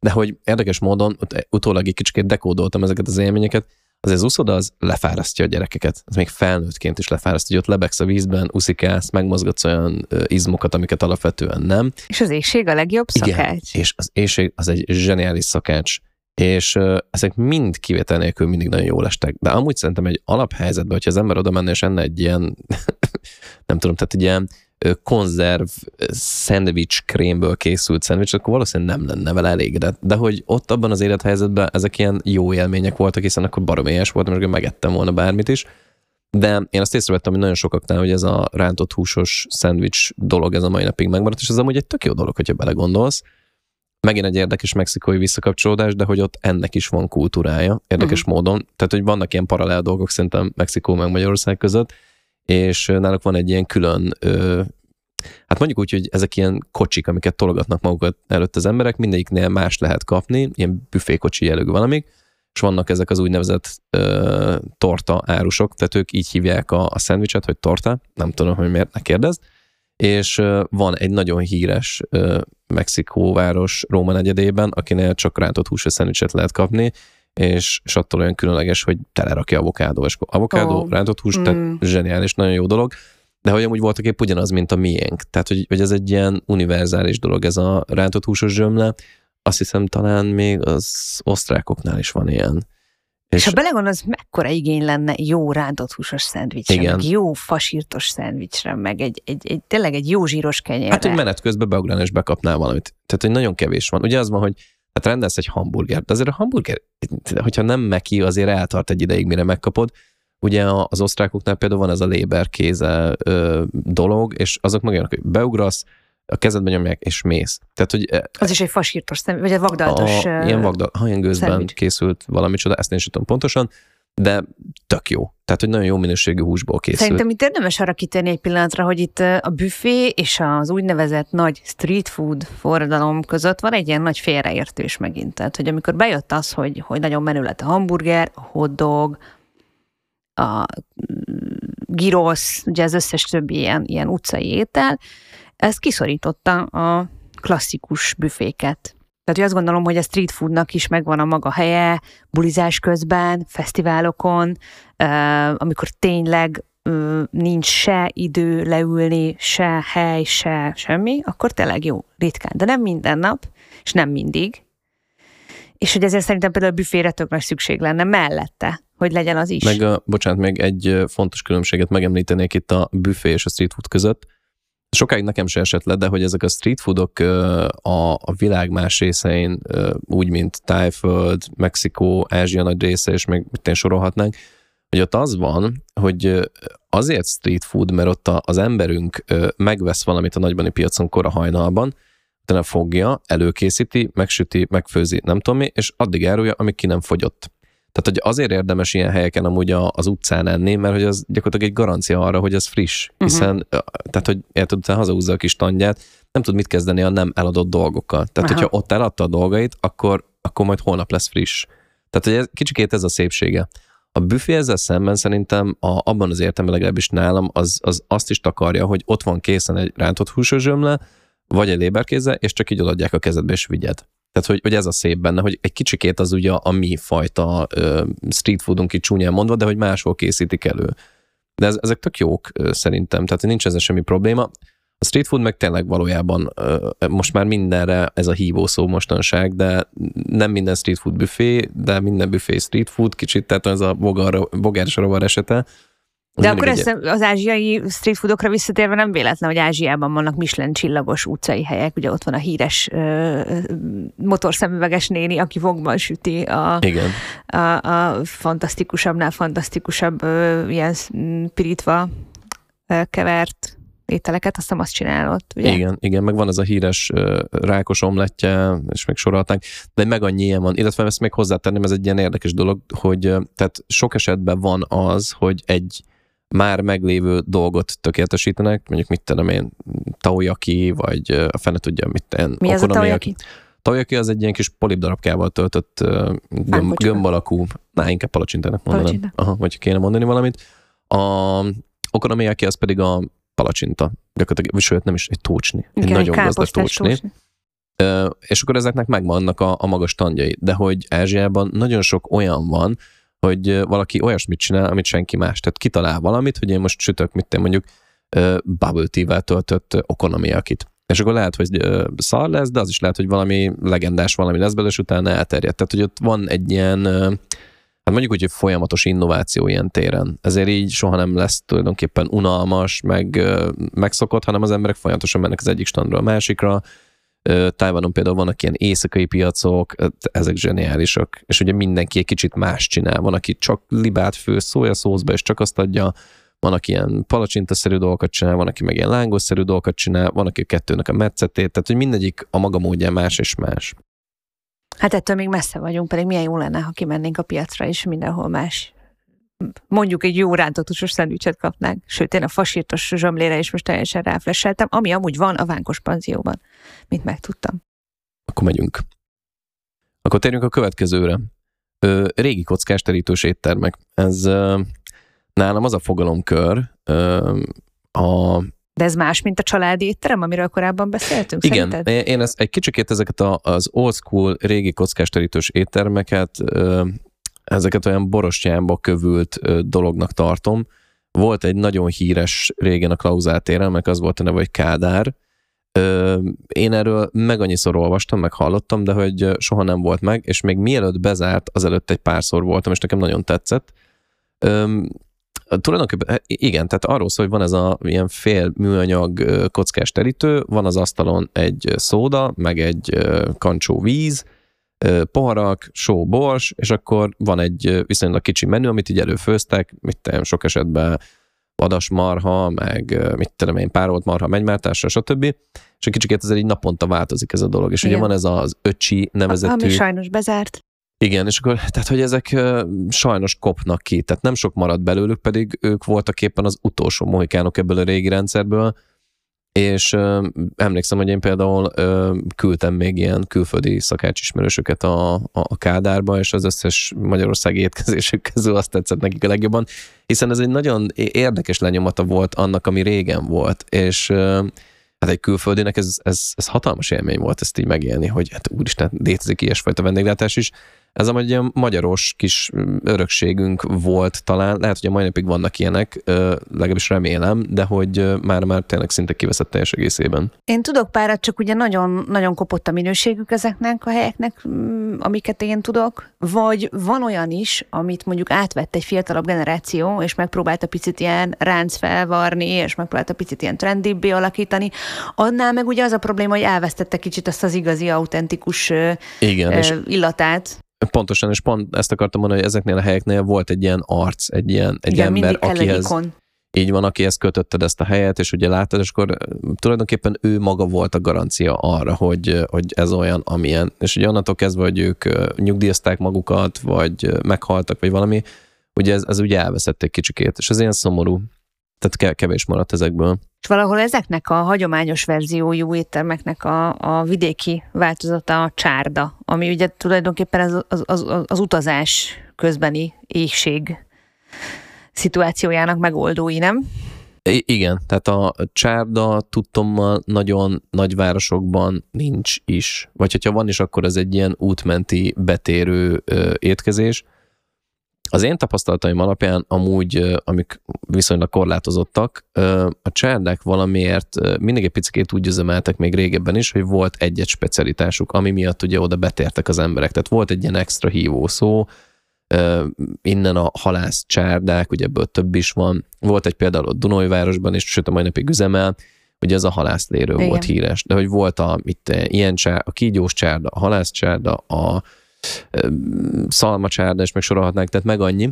de hogy érdekes módon utólag egy kicsit dekódoltam ezeket az élményeket, azért az uszoda az lefárasztja a gyerekeket. Ez még felnőttként is lefárasztja, hogy ott lebegsz a vízben, uszikálsz, megmozgatsz olyan izmokat, amiket alapvetően nem. És az éjség a legjobb szakács. Igen, és az éjség az egy zseniális szakács. És ezek mind kivétel nélkül mindig nagyon jól estek. De amúgy szerintem egy alaphelyzetben, hogyha az ember oda menne és enne egy ilyen, nem tudom, tehát egy ilyen konzerv szendvics krémből készült szendvics, akkor valószínűleg nem lenne vele elégedett. De hogy ott abban az élethelyzetben ezek ilyen jó élmények voltak, hiszen akkor baromélyes voltam, és megettem volna bármit is. De én azt észrevettem, hogy nagyon sokaknál, hogy ez a rántott húsos szendvics dolog ez a mai napig megmaradt, és ez amúgy egy tök jó dolog, hogyha belegondolsz. Megint egy érdekes mexikói visszakapcsolódás, de hogy ott ennek is van kultúrája, érdekes uh-huh. módon. Tehát, hogy vannak ilyen paralel dolgok szerintem Mexikó meg Magyarország között, és náluk van egy ilyen külön, ö, hát mondjuk úgy, hogy ezek ilyen kocsik, amiket tologatnak magukat előtt az emberek, mindegyiknél más lehet kapni, ilyen büfékocsi jellegű valamik, és vannak ezek az úgynevezett ö, torta árusok, tehát ők így hívják a, a szendvicset, hogy torta, nem tudom, hogy miért ne kérdezd, és ö, van egy nagyon híres ö, Mexikóváros Róma negyedében, akinél csak rántott húsos szendvicset lehet kapni, és, és attól olyan különleges, hogy telerakja avokádó, és avokádó, oh. rántott hús, mm. tehát zseniális, nagyon jó dolog, de hogy amúgy voltak épp ugyanaz, mint a miénk. Tehát, hogy, hogy ez egy ilyen univerzális dolog, ez a rántott húsos zsömle. Azt hiszem talán még az osztrákoknál is van ilyen. És, és ha belegondolsz, mekkora igény lenne jó rántott húsos szendvicsre, igen. meg jó fasírtos szendvicsre, meg egy, egy, egy, tényleg egy jó zsíros kenyérre. Hát, hogy menet közben beugrál és bekapnál valamit. Tehát, hogy nagyon kevés van. Ugye az van, hogy hát rendelsz egy hamburgert, de azért a hamburger, hogyha nem meki, azért eltart egy ideig, mire megkapod. Ugye az osztrákoknál például van ez a Léber kéze ö, dolog, és azok meg olyanok, hogy beugrasz, a kezedbe nyomják, és mész. Tehát, hogy, az is egy fasírtos szem, vagy egy vagdaltos a, Ilyen vagdal, hajengőzben készült valami csoda, ezt én is tudom pontosan, de tök jó. Tehát, hogy nagyon jó minőségű húsból készült. Szerintem itt érdemes arra kitérni egy pillanatra, hogy itt a büfé és az úgynevezett nagy street food forradalom között van egy ilyen nagy félreértős megint. Tehát, hogy amikor bejött az, hogy, hogy nagyon menő lett a hamburger, a hotdog, a girosz, ugye az összes többi ilyen, ilyen utcai étel, ez kiszorította a klasszikus büféket. Tehát hogy azt gondolom, hogy a street foodnak is megvan a maga helye, bulizás közben, fesztiválokon, amikor tényleg nincs se idő leülni, se hely, se semmi, akkor tényleg jó, ritkán. De nem minden nap, és nem mindig. És hogy ezért szerintem például a büfére tök nagy szükség lenne mellette, hogy legyen az is. Meg, a, bocsánat, még egy fontos különbséget megemlítenék itt a büfé és a street food között sokáig nekem se esett le, de hogy ezek a street foodok a, a világ más részein, úgy, mint Tájföld, Mexikó, Ázsia nagy része, és még mit sorolhatnánk, hogy ott az van, hogy azért street food, mert ott az emberünk megvesz valamit a nagybani piacon kora hajnalban, utána fogja, előkészíti, megsüti, megfőzi, nem tudom mi, és addig árulja, amíg ki nem fogyott. Tehát, hogy azért érdemes ilyen helyeken amúgy az utcán enni, mert hogy az gyakorlatilag egy garancia arra, hogy ez friss. Mhm. Hiszen, uh-huh. tehát, hogy érted, utána hazahúzza a kis tandját, nem tud mit kezdeni a nem eladott dolgokkal. Tehát, Aha. hogyha ott eladta a dolgait, akkor, akkor majd holnap lesz friss. Tehát, hogy ez, kicsikét ez a szépsége. A büfé ezzel szemben szerintem a, abban az értelemben legalábbis nálam az, az azt is takarja, hogy ott van készen egy rántott húsos zsömle, vagy egy léberkézzel, és csak így odaadják a kezedbe, és vigyed. Tehát, hogy, hogy ez a szép benne, hogy egy kicsikét az ugye a mi fajta uh, street foodunk itt csúnyán mondva, de hogy máshol készítik elő. De ez, ezek tök jók szerintem, tehát nincs ezzel semmi probléma. A street food meg tényleg valójában most már mindenre ez a hívó szó mostanság, de nem minden street food büfé, de minden büfé street food kicsit, tehát ez a bogár, bogár esete, de akkor ez az ázsiai street foodokra visszatérve nem véletlen, hogy Ázsiában vannak Michelin csillagos utcai helyek. Ugye ott van a híres uh, motorszemüveges néni, aki vogban süti a, Igen. a, a fantasztikusabbnál fantasztikusabb uh, ilyen pirítva uh, kevert ételeket, azt azt csinálod, ugye? Igen, igen, meg van ez a híres uh, rákos omletje, és még sorolták, de meg annyi ilyen van, illetve ezt még hozzátenném, ez egy ilyen érdekes dolog, hogy uh, tehát sok esetben van az, hogy egy már meglévő dolgot tökéletesítenek, mondjuk mit tudom én, taoyaki, vagy a fene tudja, mit ten. Mi az a taoyaki? Taoyaki az egy ilyen kis polipdarabkával töltött gömb, gömb alakú, na, inkább palacsintának mondanám, Palacsinta. Aha, vagy kéne mondani valamit. A okonomiyaki az pedig a palacsinta, gyakorlatilag, sőt nem is egy tócsni, egy Igen, nagyon gazdag tócsni. tócsni. és akkor ezeknek megvannak a, a magas tandjai, de hogy Ázsiában nagyon sok olyan van, hogy valaki olyasmit csinál, amit senki más. Tehát kitalál valamit, hogy én most sütök, mit én mondjuk bubble tea-vel töltött okonomiakit. És akkor lehet, hogy szar lesz, de az is lehet, hogy valami legendás valami lesz belőle, és utána elterjed. Tehát, hogy ott van egy ilyen, hát mondjuk úgy, hogy folyamatos innováció ilyen téren. Ezért így soha nem lesz tulajdonképpen unalmas, meg megszokott, hanem az emberek folyamatosan mennek az egyik standról a másikra, Tájvanon például vannak ilyen éjszakai piacok, ezek zseniálisak, és ugye mindenki egy kicsit más csinál. Van, aki csak libát fő szószózba, és csak azt adja, van, aki ilyen palacsintaszerű dolgokat csinál, van, aki meg ilyen lángosszerű dolgokat csinál, van, aki a kettőnek a metszetét, tehát hogy mindegyik a maga módján más és más. Hát ettől még messze vagyunk, pedig milyen jó lenne, ha kimennénk a piacra, és mindenhol más mondjuk egy jó rántotusos szendvicset kapnánk. Sőt, én a fasírtos zsömlére is most teljesen ráflesseltem, ami amúgy van a Vánkos panzióban, mint megtudtam. Akkor megyünk. Akkor térjünk a következőre. Ö, régi kockás terítős éttermek. Ez ö, nálam az a fogalomkör, ö, a de ez más, mint a családi étterem, amiről korábban beszéltünk, Igen, szerinted? én ezt egy kicsikét ezeket a, az old school régi kockás terítős éttermeket ö, ezeket olyan borostyánba kövült dolognak tartom. Volt egy nagyon híres régen a Klauzál téren, meg az volt a neve, hogy Kádár. Én erről meg annyiszor olvastam, meg hallottam, de hogy soha nem volt meg, és még mielőtt bezárt, azelőtt egy párszor voltam, és nekem nagyon tetszett. Tulajdonképpen igen, tehát arról szól, hogy van ez a ilyen fél műanyag kockás terítő, van az asztalon egy szóda, meg egy kancsó víz, poharak, só, bors, és akkor van egy viszonylag kicsi menü, amit így előfőztek, mit tudom, sok esetben vadasmarha, meg mit tudom én, párolt marha, megymártásra, stb. És egy kicsit ezzel így naponta változik ez a dolog. És Igen. ugye van ez az öcsi nevezetű... Ami sajnos bezárt. Igen, és akkor, tehát, hogy ezek sajnos kopnak ki, tehát nem sok marad belőlük, pedig ők voltak éppen az utolsó mohikánok ebből a régi rendszerből, és ö, emlékszem, hogy én például ö, küldtem még ilyen külföldi szakácsismerősöket a, a, a Kádárba, és az összes magyarországi étkezésük közül azt tetszett nekik a legjobban, hiszen ez egy nagyon érdekes lenyomata volt annak, ami régen volt, és ö, hát egy külföldinek ez, ez, ez hatalmas élmény volt ezt így megélni, hogy hát úristen, létezik ilyesfajta vendéglátás is, ez a egy magyaros kis örökségünk volt talán, lehet, hogy a mai napig vannak ilyenek, legalábbis remélem, de hogy már már tényleg szinte kiveszett teljes egészében. Én tudok párat, csak ugye nagyon, nagyon kopott a minőségük ezeknek a helyeknek, mm, amiket én tudok, vagy van olyan is, amit mondjuk átvett egy fiatalabb generáció, és megpróbálta picit ilyen ránc felvarni, és megpróbálta picit ilyen trendibbé alakítani, annál meg ugye az a probléma, hogy elvesztette kicsit azt az igazi, autentikus Igen, illatát. Pontosan, és pont ezt akartam mondani, hogy ezeknél a helyeknél volt egy ilyen arc, egy ilyen egy Igen, ember, akihez... így van, akihez kötötted ezt a helyet, és ugye láttad, és akkor tulajdonképpen ő maga volt a garancia arra, hogy, hogy ez olyan, amilyen. És ugye onnantól kezdve, hogy ők nyugdíjazták magukat, vagy meghaltak, vagy valami, ugye ez, ez ugye elveszett egy kicsikét, és ez ilyen szomorú. Tehát kevés maradt ezekből. És valahol ezeknek a hagyományos verziójú éttermeknek a, a vidéki változata a csárda, ami ugye tulajdonképpen az, az, az, az utazás közbeni éhség szituációjának megoldói, nem? I- igen, tehát a csárda tudtommal nagyon nagy városokban nincs is. Vagy hogyha van is, akkor ez egy ilyen útmenti betérő ö, étkezés. Az én tapasztalataim alapján amúgy, amik viszonylag korlátozottak, a csárdák valamiért mindig egy picit úgy üzemeltek még régebben is, hogy volt egy-egy specialitásuk, ami miatt ugye oda betértek az emberek. Tehát volt egy ilyen extra hívó szó, innen a halász csárdák, ugye ebből több is van. Volt egy például a Dunajvárosban is, sőt a mai napig üzemel, ugye ez a halászlérő Igen. volt híres, de hogy volt a, itt, ilyen csár, a kígyós csárda, a halászcsárda, a szalmacsárda, és meg sorolhatnánk, tehát meg annyi.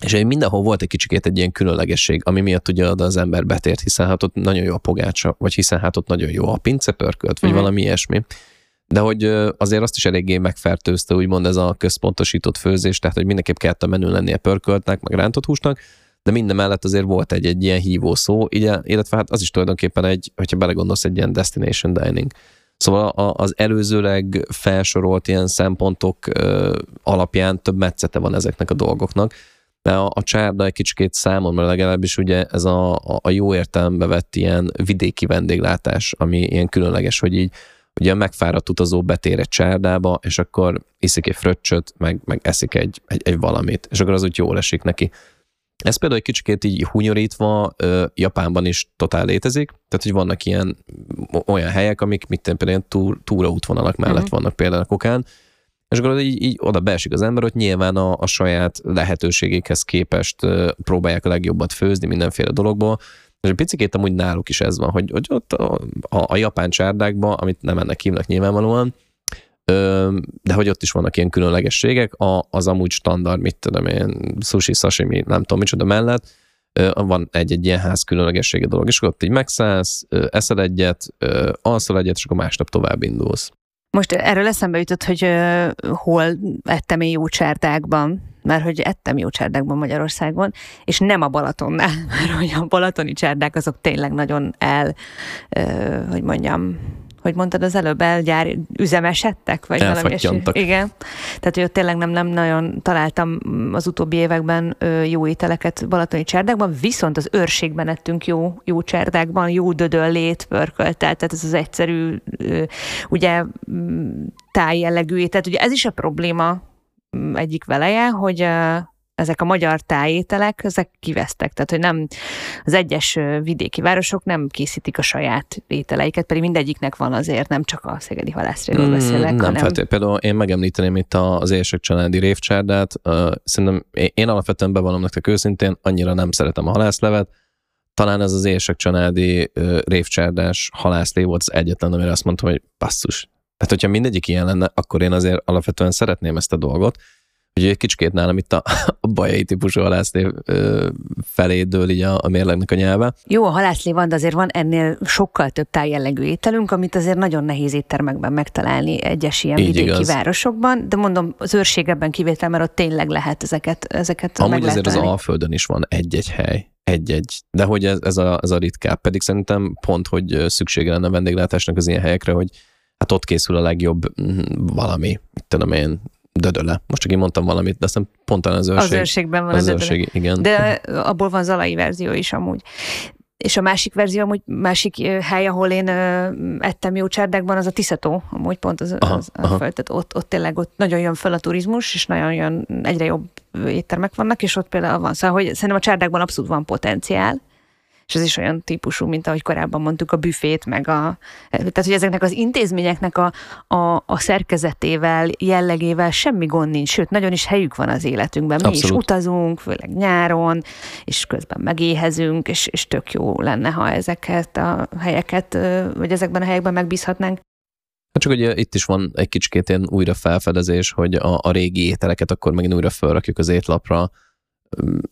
És egy mindenhol volt egy kicsikét egy ilyen különlegesség, ami miatt ugye oda az ember betért, hiszen hát ott nagyon jó a pogácsa, vagy hiszen hát ott nagyon jó a pincepörkölt, vagy mm. valami ilyesmi. De hogy azért azt is eléggé megfertőzte, úgymond ez a központosított főzés, tehát hogy mindenképp kellett a menü lennie pörköltnek, meg rántott húsnak, de minden mellett azért volt egy, egy ilyen hívó szó, illetve hát az is tulajdonképpen egy, hogyha belegondolsz, egy ilyen destination dining. Szóval az előzőleg felsorolt ilyen szempontok alapján több metszete van ezeknek a dolgoknak. De a, a csárda egy kicsikét számomra legalábbis ugye ez a, a jó értelembe vett ilyen vidéki vendéglátás, ami ilyen különleges, hogy így ugye megfáradt utazó betér egy csárdába, és akkor iszik egy fröccsöt, meg, meg eszik egy, egy, egy valamit, és akkor az úgy jól esik neki. Ez például egy kicsikét így hunyorítva Japánban is totál létezik, tehát hogy vannak ilyen olyan helyek, amik mit például ilyen túr, túraútvonalak mellett uh-huh. vannak például a kokán, és akkor így, így oda beesik az ember, hogy nyilván a, a saját lehetőségékhez képest próbálják a legjobbat főzni mindenféle dologból, és egy picikét amúgy náluk is ez van, hogy, hogy ott a, a, a japán csárdákban, amit nem ennek hívnak nyilvánvalóan, de hogy ott is vannak ilyen különlegességek, a, az amúgy standard, mit tudom én, sushi, sashimi, nem tudom micsoda mellett, van egy-egy ilyen ház különlegessége dolog, és ott így megszállsz, eszed egyet, alszol egyet, és akkor másnap tovább indulsz. Most erről eszembe jutott, hogy uh, hol ettem én jó csárdákban, mert hogy ettem jó csárdákban Magyarországon, és nem a Balatonnál, mert hogy a balatoni csárdák azok tényleg nagyon el, uh, hogy mondjam, hogy mondtad az előbb, elgyár üzemesedtek, vagy valami Igen. Tehát, hogy ott tényleg nem, nem nagyon találtam az utóbbi években jó ételeket balatoni csárdákban, viszont az őrségben ettünk jó, jó csárdákban, jó dödöllét, pörköltel, tehát ez az egyszerű, ugye tájjellegű, tehát ugye ez is a probléma egyik veleje, hogy ezek a magyar tájételek, ezek kivesztek. Tehát, hogy nem az egyes vidéki városok nem készítik a saját ételeiket, pedig mindegyiknek van azért, nem csak a szegedi halászréről mm, beszélek. Nem hanem... feltétlenül. Például én megemlíteném itt az érsek családi révcsárdát. Szerintem én alapvetően bevallom nektek őszintén, annyira nem szeretem a halászlevet. Talán ez az érsek családi révcsárdás halászlé volt az egyetlen, amire azt mondtam, hogy basszus. Tehát, hogyha mindegyik ilyen lenne, akkor én azért alapvetően szeretném ezt a dolgot Úgyhogy egy kicsikét nálam itt a, a bajai típusú halászlév felé dől így a, a mérlegnek a nyelve. Jó, a halászlév van, de azért van ennél sokkal több tájjellegű ételünk, amit azért nagyon nehéz éttermekben megtalálni egyes ilyen így vidéki igaz. városokban, de mondom, az őrség ebben kivétel, mert ott tényleg lehet ezeket, ezeket Amúgy azért az Alföldön is van egy-egy hely, egy-egy. De hogy ez, ez, a, ez a ritkább. Pedig szerintem pont, hogy szüksége lenne a vendéglátásnak az ilyen helyekre, hogy hát ott készül a legjobb valami, mit tudom én, dödöle. Most csak én mondtam valamit, de aztán pont az őrség. Az őrségben van az, az őrség, igen. De abból van zalai verzió is amúgy. És a másik verzió, amúgy másik hely, ahol én ettem jó csárdákban, az a Tiszató, amúgy pont az, aha, az aha. Föl, tehát ott, ott tényleg ott nagyon jön fel a turizmus, és nagyon jön, egyre jobb éttermek vannak, és ott például van. Szóval, hogy szerintem a csárdákban abszolút van potenciál, és ez is olyan típusú, mint ahogy korábban mondtuk, a büfét, meg a... Tehát, hogy ezeknek az intézményeknek a, a, a szerkezetével, jellegével semmi gond nincs, sőt, nagyon is helyük van az életünkben. Mi Abszolút. is utazunk, főleg nyáron, és közben megéhezünk, és, és tök jó lenne, ha ezeket a helyeket, vagy ezekben a helyekben megbízhatnánk. Hát csak ugye itt is van egy kicsikét ilyen újra felfedezés, hogy a, a régi ételeket akkor megint újra felrakjuk az étlapra,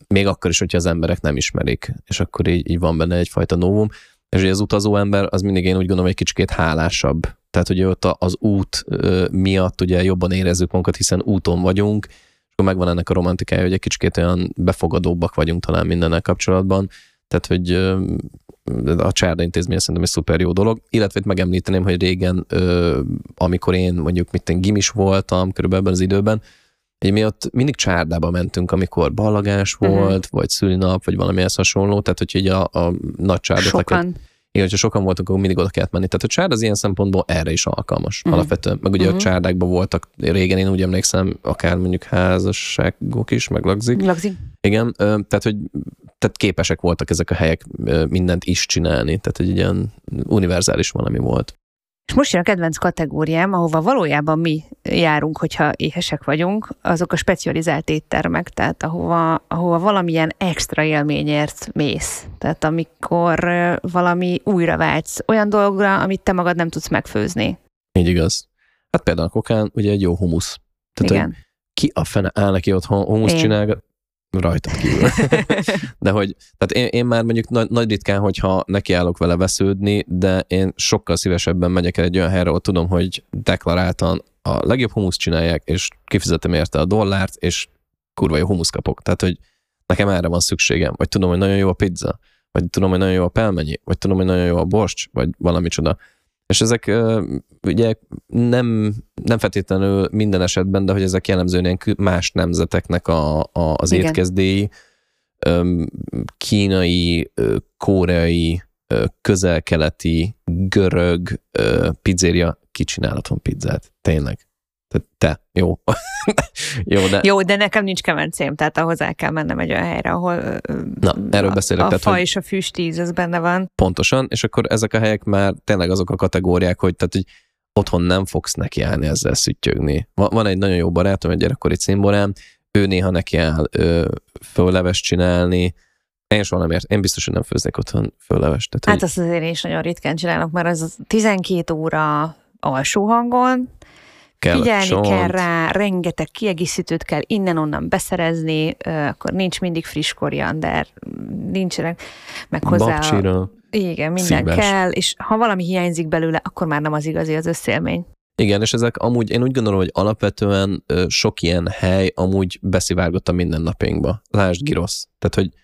még akkor is, hogyha az emberek nem ismerik, és akkor így, így van benne egyfajta novum. És ugye az utazó ember, az mindig én úgy gondolom, egy kicsikét hálásabb. Tehát, hogy ott az út miatt ugye jobban érezzük magunkat, hiszen úton vagyunk, és akkor megvan ennek a romantikája, hogy egy kicsikét olyan befogadóbbak vagyunk talán mindennel kapcsolatban. Tehát, hogy a Csárda intézmény szerintem egy szuper jó dolog, illetve itt megemlíteném, hogy régen, amikor én mondjuk mit én gimis voltam, körülbelül ebben az időben, hogy mi ott mindig csárdába mentünk, amikor ballagás mhm. volt, uh-huh. vagy szülinap, vagy valami ezt hasonló, tehát hogy így a, a nagy csárdát... Sokan. igen, hogyha sokan voltunk, akkor mindig oda kellett menni. Tehát a csárd az ilyen szempontból erre is alkalmas uh-huh. alapvetően. Meg ugye uh-huh. a csárdákban voltak, régen én úgy emlékszem, akár mondjuk házasságok is, meg lagzik. Lagzik. Igen, tehát hogy tehát képesek voltak ezek a helyek mindent is csinálni, tehát egy ilyen univerzális valami volt. És most jön a kedvenc kategóriám, ahova valójában mi járunk, hogyha éhesek vagyunk, azok a specializált éttermek, tehát ahova, ahova valamilyen extra élményért mész. Tehát amikor valami újra vágysz olyan dolgra, amit te magad nem tudsz megfőzni. Így igaz. Hát például a kokán ugye egy jó humusz. Tehát, Igen. ki a fene áll neki otthon humusz csinál, rajta kívül. de hogy, tehát én, én már mondjuk nagy, nagy ritkán, hogyha nekiállok vele vesződni, de én sokkal szívesebben megyek el egy olyan helyre, ahol tudom, hogy deklaráltan a legjobb humusz csinálják, és kifizetem érte a dollárt, és kurva jó humusz kapok. Tehát, hogy nekem erre van szükségem, vagy tudom, hogy nagyon jó a pizza, vagy tudom, hogy nagyon jó a pelmenyi, vagy tudom, hogy nagyon jó a borst, vagy valami csoda. És ezek ugye nem, nem feltétlenül minden esetben, de hogy ezek jellemzően más nemzeteknek a, a, az Igen. étkezdéi, kínai, koreai, közel-keleti, görög pizzeria kicsinálaton pizzát. Tényleg. Te, jó. jó, de... Jó, de nekem nincs kemencém, tehát ahhoz el kell mennem egy olyan helyre, ahol Na, erről beszélek. A, a tehát, fa és a füstíz, ez benne van. Pontosan, és akkor ezek a helyek már tényleg azok a kategóriák, hogy, tehát, hogy otthon nem fogsz nekiállni ezzel szüttyögni. Van egy nagyon jó barátom, egy gyerekkori cimborám, ő néha nekiáll föllevest csinálni, én soha nem ért. Én biztos, hogy nem főznék otthon föllevest. Tehát, hát hogy... azt azért én is nagyon ritkán csinálok, mert az 12 óra alsó hangon, kell Figyelni csont. kell rá, rengeteg kiegészítőt kell innen-onnan beszerezni, akkor nincs mindig friss koriander, nincsenek meg hozzá. Bakcsira, igen, minden szíves. kell, és ha valami hiányzik belőle, akkor már nem az igazi az összélmény. Igen, és ezek amúgy, én úgy gondolom, hogy alapvetően sok ilyen hely amúgy beszivárgott a mindennapjainkba. Lásd Girosz. Tehát, hogy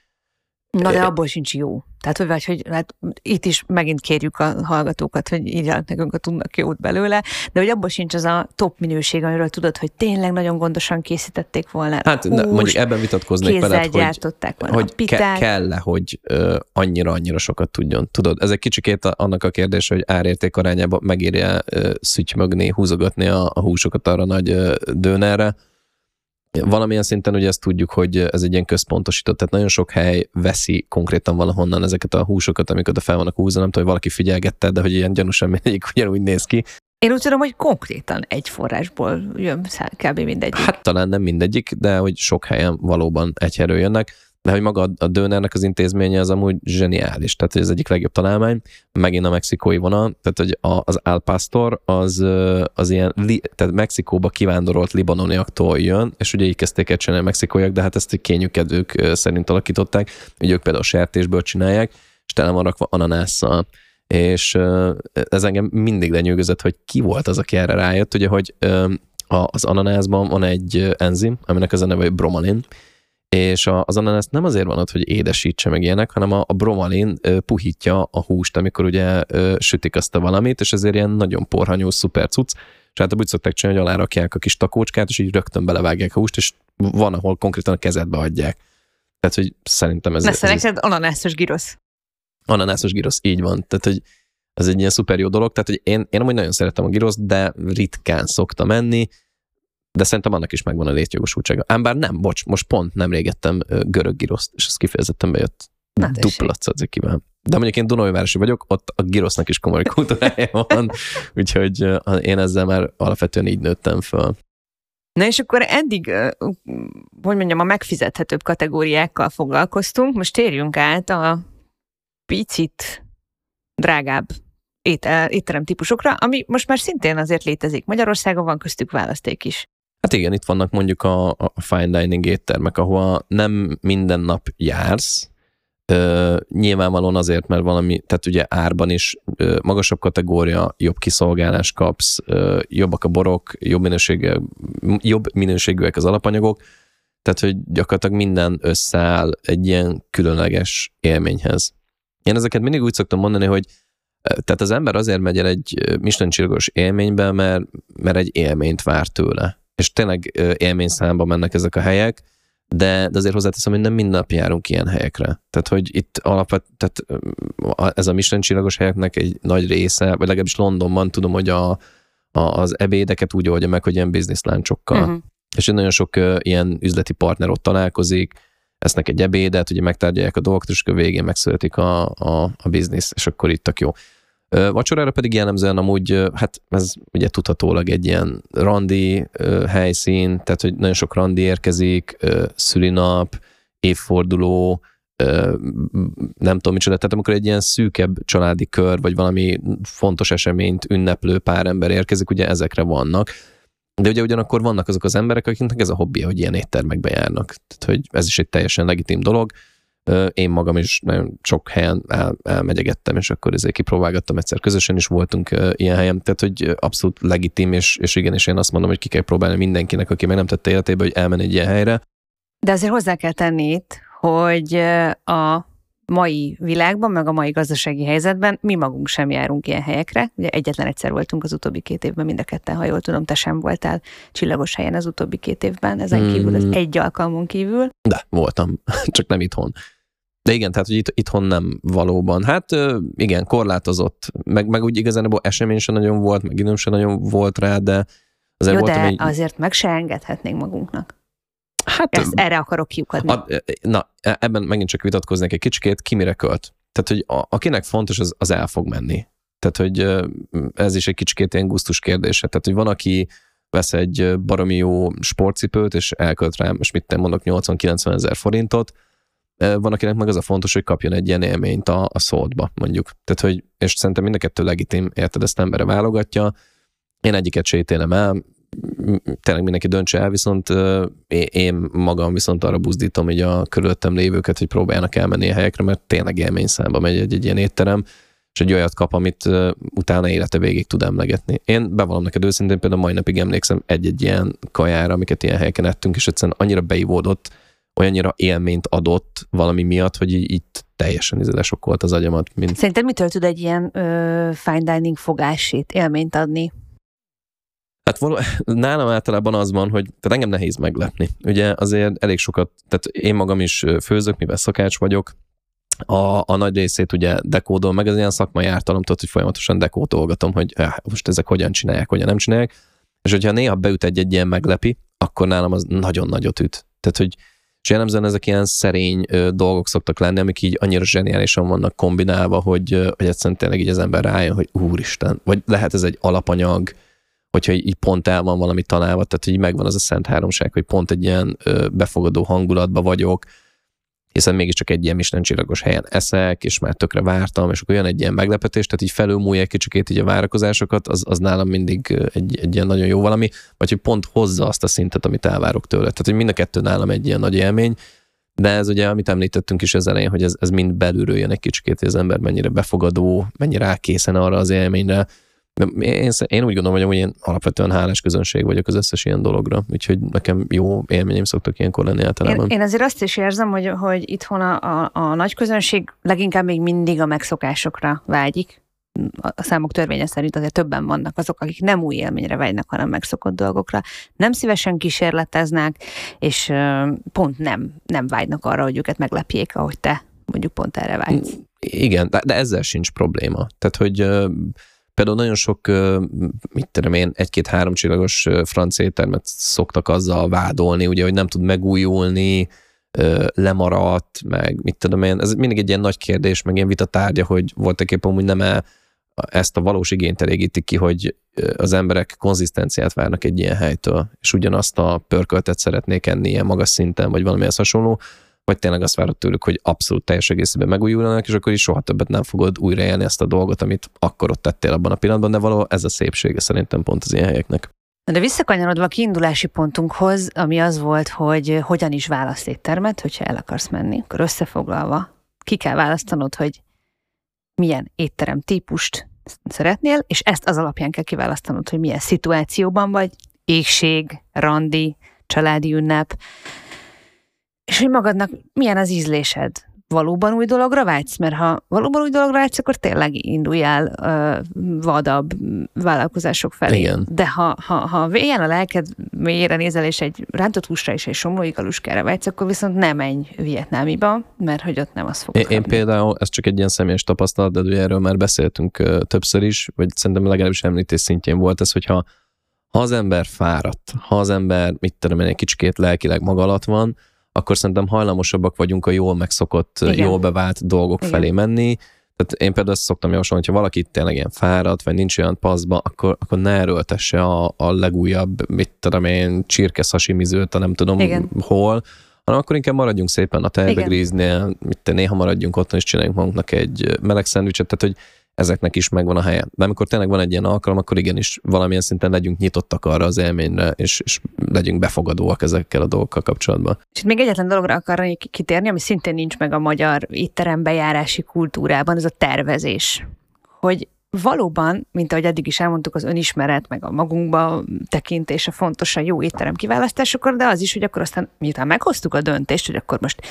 Na de abból sincs jó. Tehát, hogy, vagy, hogy hát itt is megint kérjük a hallgatókat, hogy írjanak nekünk, ha tudnak jót belőle, de hogy abból sincs az a top minőség, amiről tudod, hogy tényleg nagyon gondosan készítették volna. Hát Hús, mondjuk ebben vitatkoznék veled, hogy, volna hogy ke- kell-e, hogy annyira-annyira sokat tudjon. Tudod, ez egy kicsikét annak a kérdés, hogy árérték arányában megírja szütymögni, húzogatni a, a húsokat arra nagy dönerre, valamilyen szinten ugye ezt tudjuk, hogy ez egy ilyen központosított, tehát nagyon sok hely veszi konkrétan valahonnan ezeket a húsokat, amiket a fel vannak húzva, nem tudom, hogy valaki figyelgette, de hogy ilyen gyanúsan mindegyik ugyanúgy néz ki. Én úgy tudom, hogy konkrétan egy forrásból jön kb. mindegyik. Hát talán nem mindegyik, de hogy sok helyen valóban egy helyről jönnek de hogy maga a dönernek az intézménye az amúgy zseniális, tehát ez egyik legjobb találmány, megint a mexikói vonal, tehát hogy az Al Pastor az, az ilyen, tehát Mexikóba kivándorolt libanoniaktól jön, és ugye így kezdték el csinálni a mexikóiak, de hát ezt kényükedők szerint alakították, ugye ők például sertésből csinálják, és tele van rakva ananásszal, és ez engem mindig lenyűgözött, hogy ki volt az, aki erre rájött, ugye, hogy az ananászban van egy enzim, aminek az a neve, hogy bromalin, és az ananász nem azért van ott, hogy édesítse meg ilyenek, hanem a, a bromalin puhítja a húst, amikor ugye sütik azt a valamit, és ezért ilyen nagyon porhanyó, szuper cucc, és hát úgy szokták csinálni, hogy alárakják a kis takócskát, és így rögtön belevágják a húst, és van, ahol konkrétan a kezedbe adják. Tehát, hogy szerintem ez... Messze neked ananászos girosz. Ananászos girosz, így van. Tehát, hogy ez egy ilyen szuper jó dolog. Tehát, hogy én, én amúgy nagyon szeretem a giroszt, de ritkán szoktam menni, de szerintem annak is megvan a létjogosultsága. Ám bár nem, bocs, most pont nem régettem görög giroszt, és ez kifejezetten bejött Na, dupla cacikivel. De mondjuk én Dunajvárosi vagyok, ott a girosznak is komoly kultúrája van, úgyhogy én ezzel már alapvetően így nőttem föl. Na és akkor eddig, hogy mondjam, a megfizethetőbb kategóriákkal foglalkoztunk, most térjünk át a picit drágább étel, étterem típusokra, ami most már szintén azért létezik. Magyarországon van köztük választék is. Hát igen, itt vannak mondjuk a, a fine dining éttermek, ahol nem minden nap jársz, Ö, nyilvánvalóan azért, mert valami, tehát ugye árban is ö, magasabb kategória, jobb kiszolgálás kapsz, ö, jobbak a borok, jobb, minőségű, jobb minőségűek az alapanyagok, tehát hogy gyakorlatilag minden összeáll egy ilyen különleges élményhez. Én ezeket mindig úgy szoktam mondani, hogy tehát az ember azért megy el egy Michelin csillagos élménybe, mert, mert egy élményt vár tőle. És tényleg élményszámba mennek ezek a helyek, de, de azért hozzáteszem, hogy nem minden nap járunk ilyen helyekre. Tehát, hogy itt alapvet, tehát ez a Michelin csillagos helyeknek egy nagy része, vagy legalábbis Londonban tudom, hogy a, a, az ebédeket úgy oldja meg, hogy ilyen bizniszláncsokkal. Uh-huh. És nagyon sok uh, ilyen üzleti partner ott találkozik, esznek egy ebédet, ugye megtárgyalják a dolgokat, és akkor végén megszületik a, a, a biznisz, és akkor itt tök jó. Vacsorára pedig jellemzően amúgy, hát ez ugye tudhatólag egy ilyen randi helyszín, tehát hogy nagyon sok randi érkezik, szülinap, évforduló, nem tudom micsoda, tehát amikor egy ilyen szűkebb családi kör, vagy valami fontos eseményt ünneplő pár ember érkezik, ugye ezekre vannak. De ugye ugyanakkor vannak azok az emberek, akiknek ez a hobbija, hogy ilyen éttermekbe járnak. Tehát, hogy ez is egy teljesen legitim dolog én magam is nagyon sok helyen el, elmegyegettem, és akkor ezért kipróbálgattam egyszer. Közösen is voltunk ilyen helyen, tehát hogy abszolút legitim, és, és igen, és én azt mondom, hogy ki kell próbálni mindenkinek, aki meg nem tette életébe, hogy elmenni egy ilyen helyre. De azért hozzá kell tenni itt, hogy a mai világban, meg a mai gazdasági helyzetben mi magunk sem járunk ilyen helyekre. Ugye egyetlen egyszer voltunk az utóbbi két évben, mind a ketten, ha jól tudom, te sem voltál csillagos helyen az utóbbi két évben, ezen kívül, az hmm. egy alkalmon kívül. De, voltam, csak nem itthon. De igen, tehát, hogy itt, itthon nem valóban. Hát igen, korlátozott, meg, meg úgy igazán esemény sem nagyon volt, meg időm sem nagyon volt rá, de azért Jó, de egy... azért meg se engedhetnénk magunknak. Hát, Ezt, erre akarok kiukadni. A, na, e, ebben megint csak vitatkoznék egy kicsikét, ki mire költ. Tehát, hogy a, akinek fontos, az, az el fog menni. Tehát, hogy ez is egy kicsikét ilyen gusztus kérdése. Tehát, hogy van, aki vesz egy baromi jó sportcipőt, és elkölt rá, most mit mondok, 80-90 ezer forintot, van, akinek meg az a fontos, hogy kapjon egy ilyen élményt a, a szótba, mondjuk. Tehát, hogy, és szerintem mind a kettő legitim, érted, ezt embere válogatja. Én egyiket sétélem el, tényleg mindenki döntse el, viszont én magam viszont arra buzdítom hogy a körülöttem lévőket, hogy próbáljanak elmenni a helyekre, mert tényleg élményszámba megy egy, egy ilyen étterem, és egy olyat kap, amit utána élete végig tud emlegetni. Én bevallom neked őszintén, például mai napig emlékszem egy-egy ilyen kajára, amiket ilyen helyeken ettünk, és egyszerűen annyira beivódott, olyannyira élményt adott valami miatt, hogy így, így teljesen volt az agyamat. Mint... Szerinted mitől tud egy ilyen ö, fine dining fogásét élményt adni? Hát való, nálam általában az van, hogy tehát engem nehéz meglepni. Ugye azért elég sokat, tehát én magam is főzök, mivel szakács vagyok, a, a nagy részét ugye dekódol, meg ez ilyen szakmai ártalom, tudod, hogy folyamatosan dekódolgatom, hogy eh, most ezek hogyan csinálják, hogyan nem csinálják, és hogyha néha beüt egy-egy ilyen meglepi, akkor nálam az nagyon nagyot üt. Tehát, hogy és jellemzően ezek ilyen szerény ö, dolgok szoktak lenni, amik így annyira zseniálisan vannak kombinálva, hogy, ö, hogy egyszerűen tényleg így az ember rájön, hogy úristen, vagy lehet ez egy alapanyag, hogyha így pont el van valami találva, tehát hogy megvan az a szent háromság, hogy pont egy ilyen ö, befogadó hangulatba vagyok, hiszen mégiscsak egy ilyen Michelin csillagos helyen eszek, és már tökre vártam, és akkor jön egy ilyen meglepetés, tehát így felülmúlja kicsikét így a várakozásokat, az, az nálam mindig egy, egy ilyen nagyon jó valami, vagy hogy pont hozza azt a szintet, amit elvárok tőle. Tehát, hogy mind a kettő nálam egy ilyen nagy élmény, de ez ugye, amit említettünk is az elején, hogy ez, ez mind belülről jön egy kicsikét, hogy az ember mennyire befogadó, mennyire rákészen arra az élményre, én, én úgy gondolom, hogy én alapvetően hálás közönség vagyok az összes ilyen dologra, úgyhogy nekem jó élményem szoktak ilyenkor lenni általában. Én, én azért azt is érzem, hogy, hogy itthon a, a, a nagy közönség leginkább még mindig a megszokásokra vágyik. A számok törvénye szerint azért többen vannak azok, akik nem új élményre vágynak, hanem megszokott dolgokra. Nem szívesen kísérleteznek, és pont nem, nem vágynak arra, hogy őket meglepjék, ahogy te mondjuk pont erre vágysz. Igen, de, de ezzel sincs probléma. Tehát, hogy Például nagyon sok, mit tudom én, egy-két-három csillagos francia éttermet szoktak azzal vádolni, ugye, hogy nem tud megújulni, lemaradt, meg mit tudom én, ez mindig egy ilyen nagy kérdés, meg ilyen vita tárgya, hogy voltak éppen úgy nem -e ezt a valós igényt elégítik ki, hogy az emberek konzisztenciát várnak egy ilyen helytől, és ugyanazt a pörköltet szeretnék enni ilyen magas szinten, vagy valamihez hasonló, vagy tényleg azt várod tőlük, hogy abszolút teljes egészében megújulnak, és akkor is soha többet nem fogod újraélni ezt a dolgot, amit akkor ott tettél abban a pillanatban, de való ez a szépsége szerintem pont az ilyen helyeknek. De visszakanyarodva a kiindulási pontunkhoz, ami az volt, hogy hogyan is választ éttermet, hogyha el akarsz menni, akkor összefoglalva ki kell választanod, hogy milyen étterem típust szeretnél, és ezt az alapján kell kiválasztanod, hogy milyen szituációban vagy, égség, randi, családi ünnep, és hogy magadnak milyen az ízlésed. Valóban új dologra vágysz? Mert ha valóban új dologra vágysz, akkor tényleg indulj el uh, vadabb vállalkozások felé. Igen. De ha, ha, ha ilyen a lelked mélyére nézel, és egy rántott húsra és egy somlói galuskára vágysz, akkor viszont nem menj Vietnámiba, mert hogy ott nem az fog Én, én például, ez csak egy ilyen személyes tapasztalat, de ugye erről már beszéltünk uh, többször is, vagy szerintem legalábbis említés szintjén volt ez, hogyha ha az ember fáradt, ha az ember, mit tudom én, egy kicsikét lelkileg maga alatt van, akkor szerintem hajlamosabbak vagyunk a jól megszokott, Igen. jól bevált dolgok Igen. felé menni. Tehát én például azt szoktam javasolni, hogyha valaki tényleg ilyen fáradt, vagy nincs olyan paszba, akkor, akkor ne erőltesse a, a legújabb, mit tudom én, csirke sashimizőt, a nem tudom Igen. hol, hanem akkor inkább maradjunk szépen a tejbegríznél, mit te néha maradjunk otthon, és csináljunk magunknak egy meleg szendvicset, tehát hogy ezeknek is megvan a helye. De amikor tényleg van egy ilyen alkalom, akkor igenis valamilyen szinten legyünk nyitottak arra az élményre, és, és legyünk befogadóak ezekkel a dolgokkal kapcsolatban. És itt még egyetlen dologra akarnék kitérni, ami szintén nincs meg a magyar étterem bejárási kultúrában, ez a tervezés. Hogy valóban, mint ahogy eddig is elmondtuk, az önismeret, meg a magunkba tekintése fontos a jó étterem kiválasztásokor, de az is, hogy akkor aztán miután meghoztuk a döntést, hogy akkor most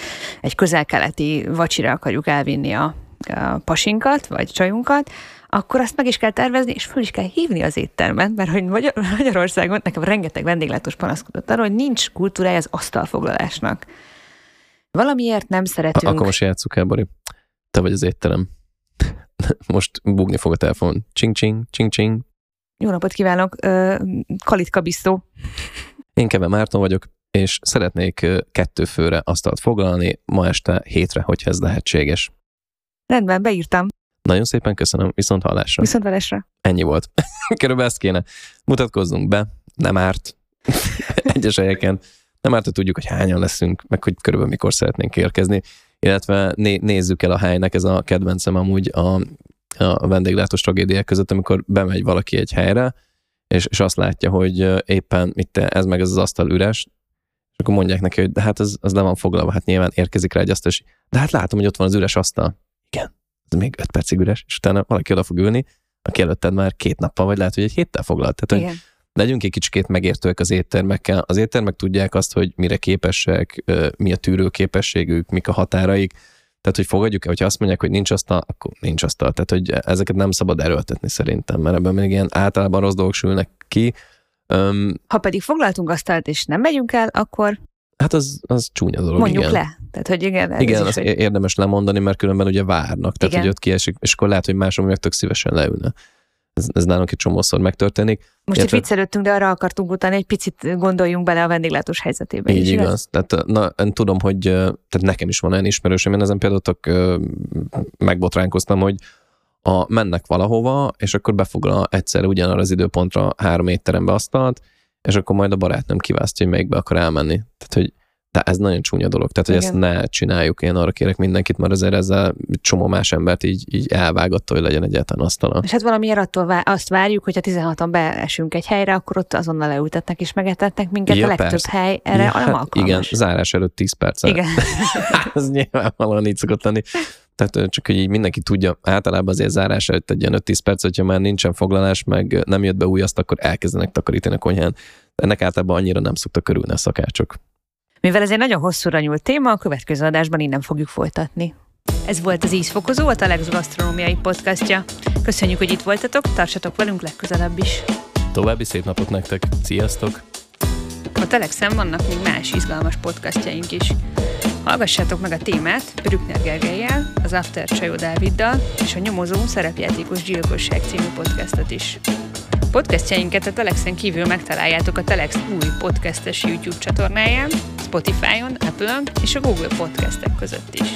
egy közel-keleti vacsira akarjuk elvinni a pasinkat, vagy csajunkat, akkor azt meg is kell tervezni, és föl is kell hívni az éttermet, mert hogy Magyar- Magyarországon nekem rengeteg vendéglátós panaszkodott arról, hogy nincs kultúrája az asztalfoglalásnak. Valamiért nem szeretünk... Akkor most játsszuk el, Bori. Te vagy az étterem. Most bugni fog a telefon. Csing-csing, csing-csing. Jó napot kívánok, Kalitka Biztó. Én Keve Márton vagyok, és szeretnék kettő főre asztalt foglalni ma este hétre, hogyha ez lehetséges. Rendben, beírtam. Nagyon szépen köszönöm, viszont hallásra. Viszont hallásra. Ennyi volt. Körülbelül ezt kéne. Mutatkozzunk be, nem árt. Egyes helyeken. Nem árt, hogy tudjuk, hogy hányan leszünk, meg hogy körülbelül mikor szeretnénk érkezni. Illetve né- nézzük el a helynek, ez a kedvencem amúgy a, a vendéglátós tragédiák között, amikor bemegy valaki egy helyre, és, és azt látja, hogy éppen itt ez meg ez az asztal üres, és akkor mondják neki, hogy de hát az, az le van foglalva, hát nyilván érkezik rá egy asztal, és de hát látom, hogy ott van az üres asztal ez még öt percig üres, és utána valaki oda fog ülni, aki előtted már két nappal, vagy lehet, hogy egy héttel foglalt. Tehát, Igen. hogy legyünk egy kicsikét megértőek az éttermekkel. Az éttermek tudják azt, hogy mire képesek, mi a tűrő képességük, mik a határaik. Tehát, hogy fogadjuk-e, hogyha azt mondják, hogy nincs asztal, akkor nincs asztal. Tehát, hogy ezeket nem szabad erőltetni szerintem, mert ebben még ilyen általában rossz dolgok sülnek ki. Um, ha pedig foglaltunk asztalt, és nem megyünk el, akkor Hát az, az csúnya dolog, Mondjuk igen. le. Tehát, hogy igen, igen, az egy... érdemes lemondani, mert különben ugye várnak. Tehát, igen. hogy ott kiesik, és akkor lehet, hogy másom meg tök szívesen leülne. Ez, ez nálunk egy csomószor megtörténik. Most Illetve... itt viccelődtünk, de arra akartunk utána egy picit gondoljunk bele a vendéglátós helyzetébe. Így is, igaz. igaz. Tehát, na, én tudom, hogy tehát nekem is van olyan ismerősöm, én ezen például tök, megbotránkoztam, hogy a, mennek valahova, és akkor befoglal egyszer ugyanarra az időpontra három étterembe asztalt, és akkor majd a barátnőm kiválasztja, hogy melyikbe akar elmenni. Tehát, hogy de ez nagyon csúnya dolog. Tehát, hogy Igen. ezt ne csináljuk, én arra kérek mindenkit, mert azért ezzel csomó más embert így, így elvágatta, hogy legyen egyáltalán asztala. És hát valamiért attól vá- azt várjuk, hogyha 16-an beesünk egy helyre, akkor ott azonnal leültetnek és megetetnek minket. Ja, a legtöbb persze. hely erre ja, nem alkalmas. Igen, zárás előtt 10 perc. Igen. ez nyilvánvalóan így szokott lenni. Tehát csak, hogy így mindenki tudja, általában azért zárás előtt egy ilyen 5-10 perc, hogyha már nincsen foglalás, meg nem jött be új azt, akkor elkezdenek takarítani a konyhán. Ennek általában annyira nem szoktak körülni a szakácsok. Mivel ez egy nagyon hosszúra nyúlt téma, a következő adásban innen fogjuk folytatni. Ez volt az Ízfokozó, a Telex gasztronómiai podcastja. Köszönjük, hogy itt voltatok, tartsatok velünk legközelebb is. További szép napot nektek, sziasztok! A Telexen vannak még más izgalmas podcastjaink is. Hallgassátok meg a témát Brückner Gergelyel, az After Csajó Dáviddal és a nyomozó szerepjátékos gyilkosság című podcastot is. Podcastjainket a Telexen kívül megtaláljátok a Telex új podcastes YouTube csatornáján, Spotify-on, Apple-on és a Google Podcastek között is.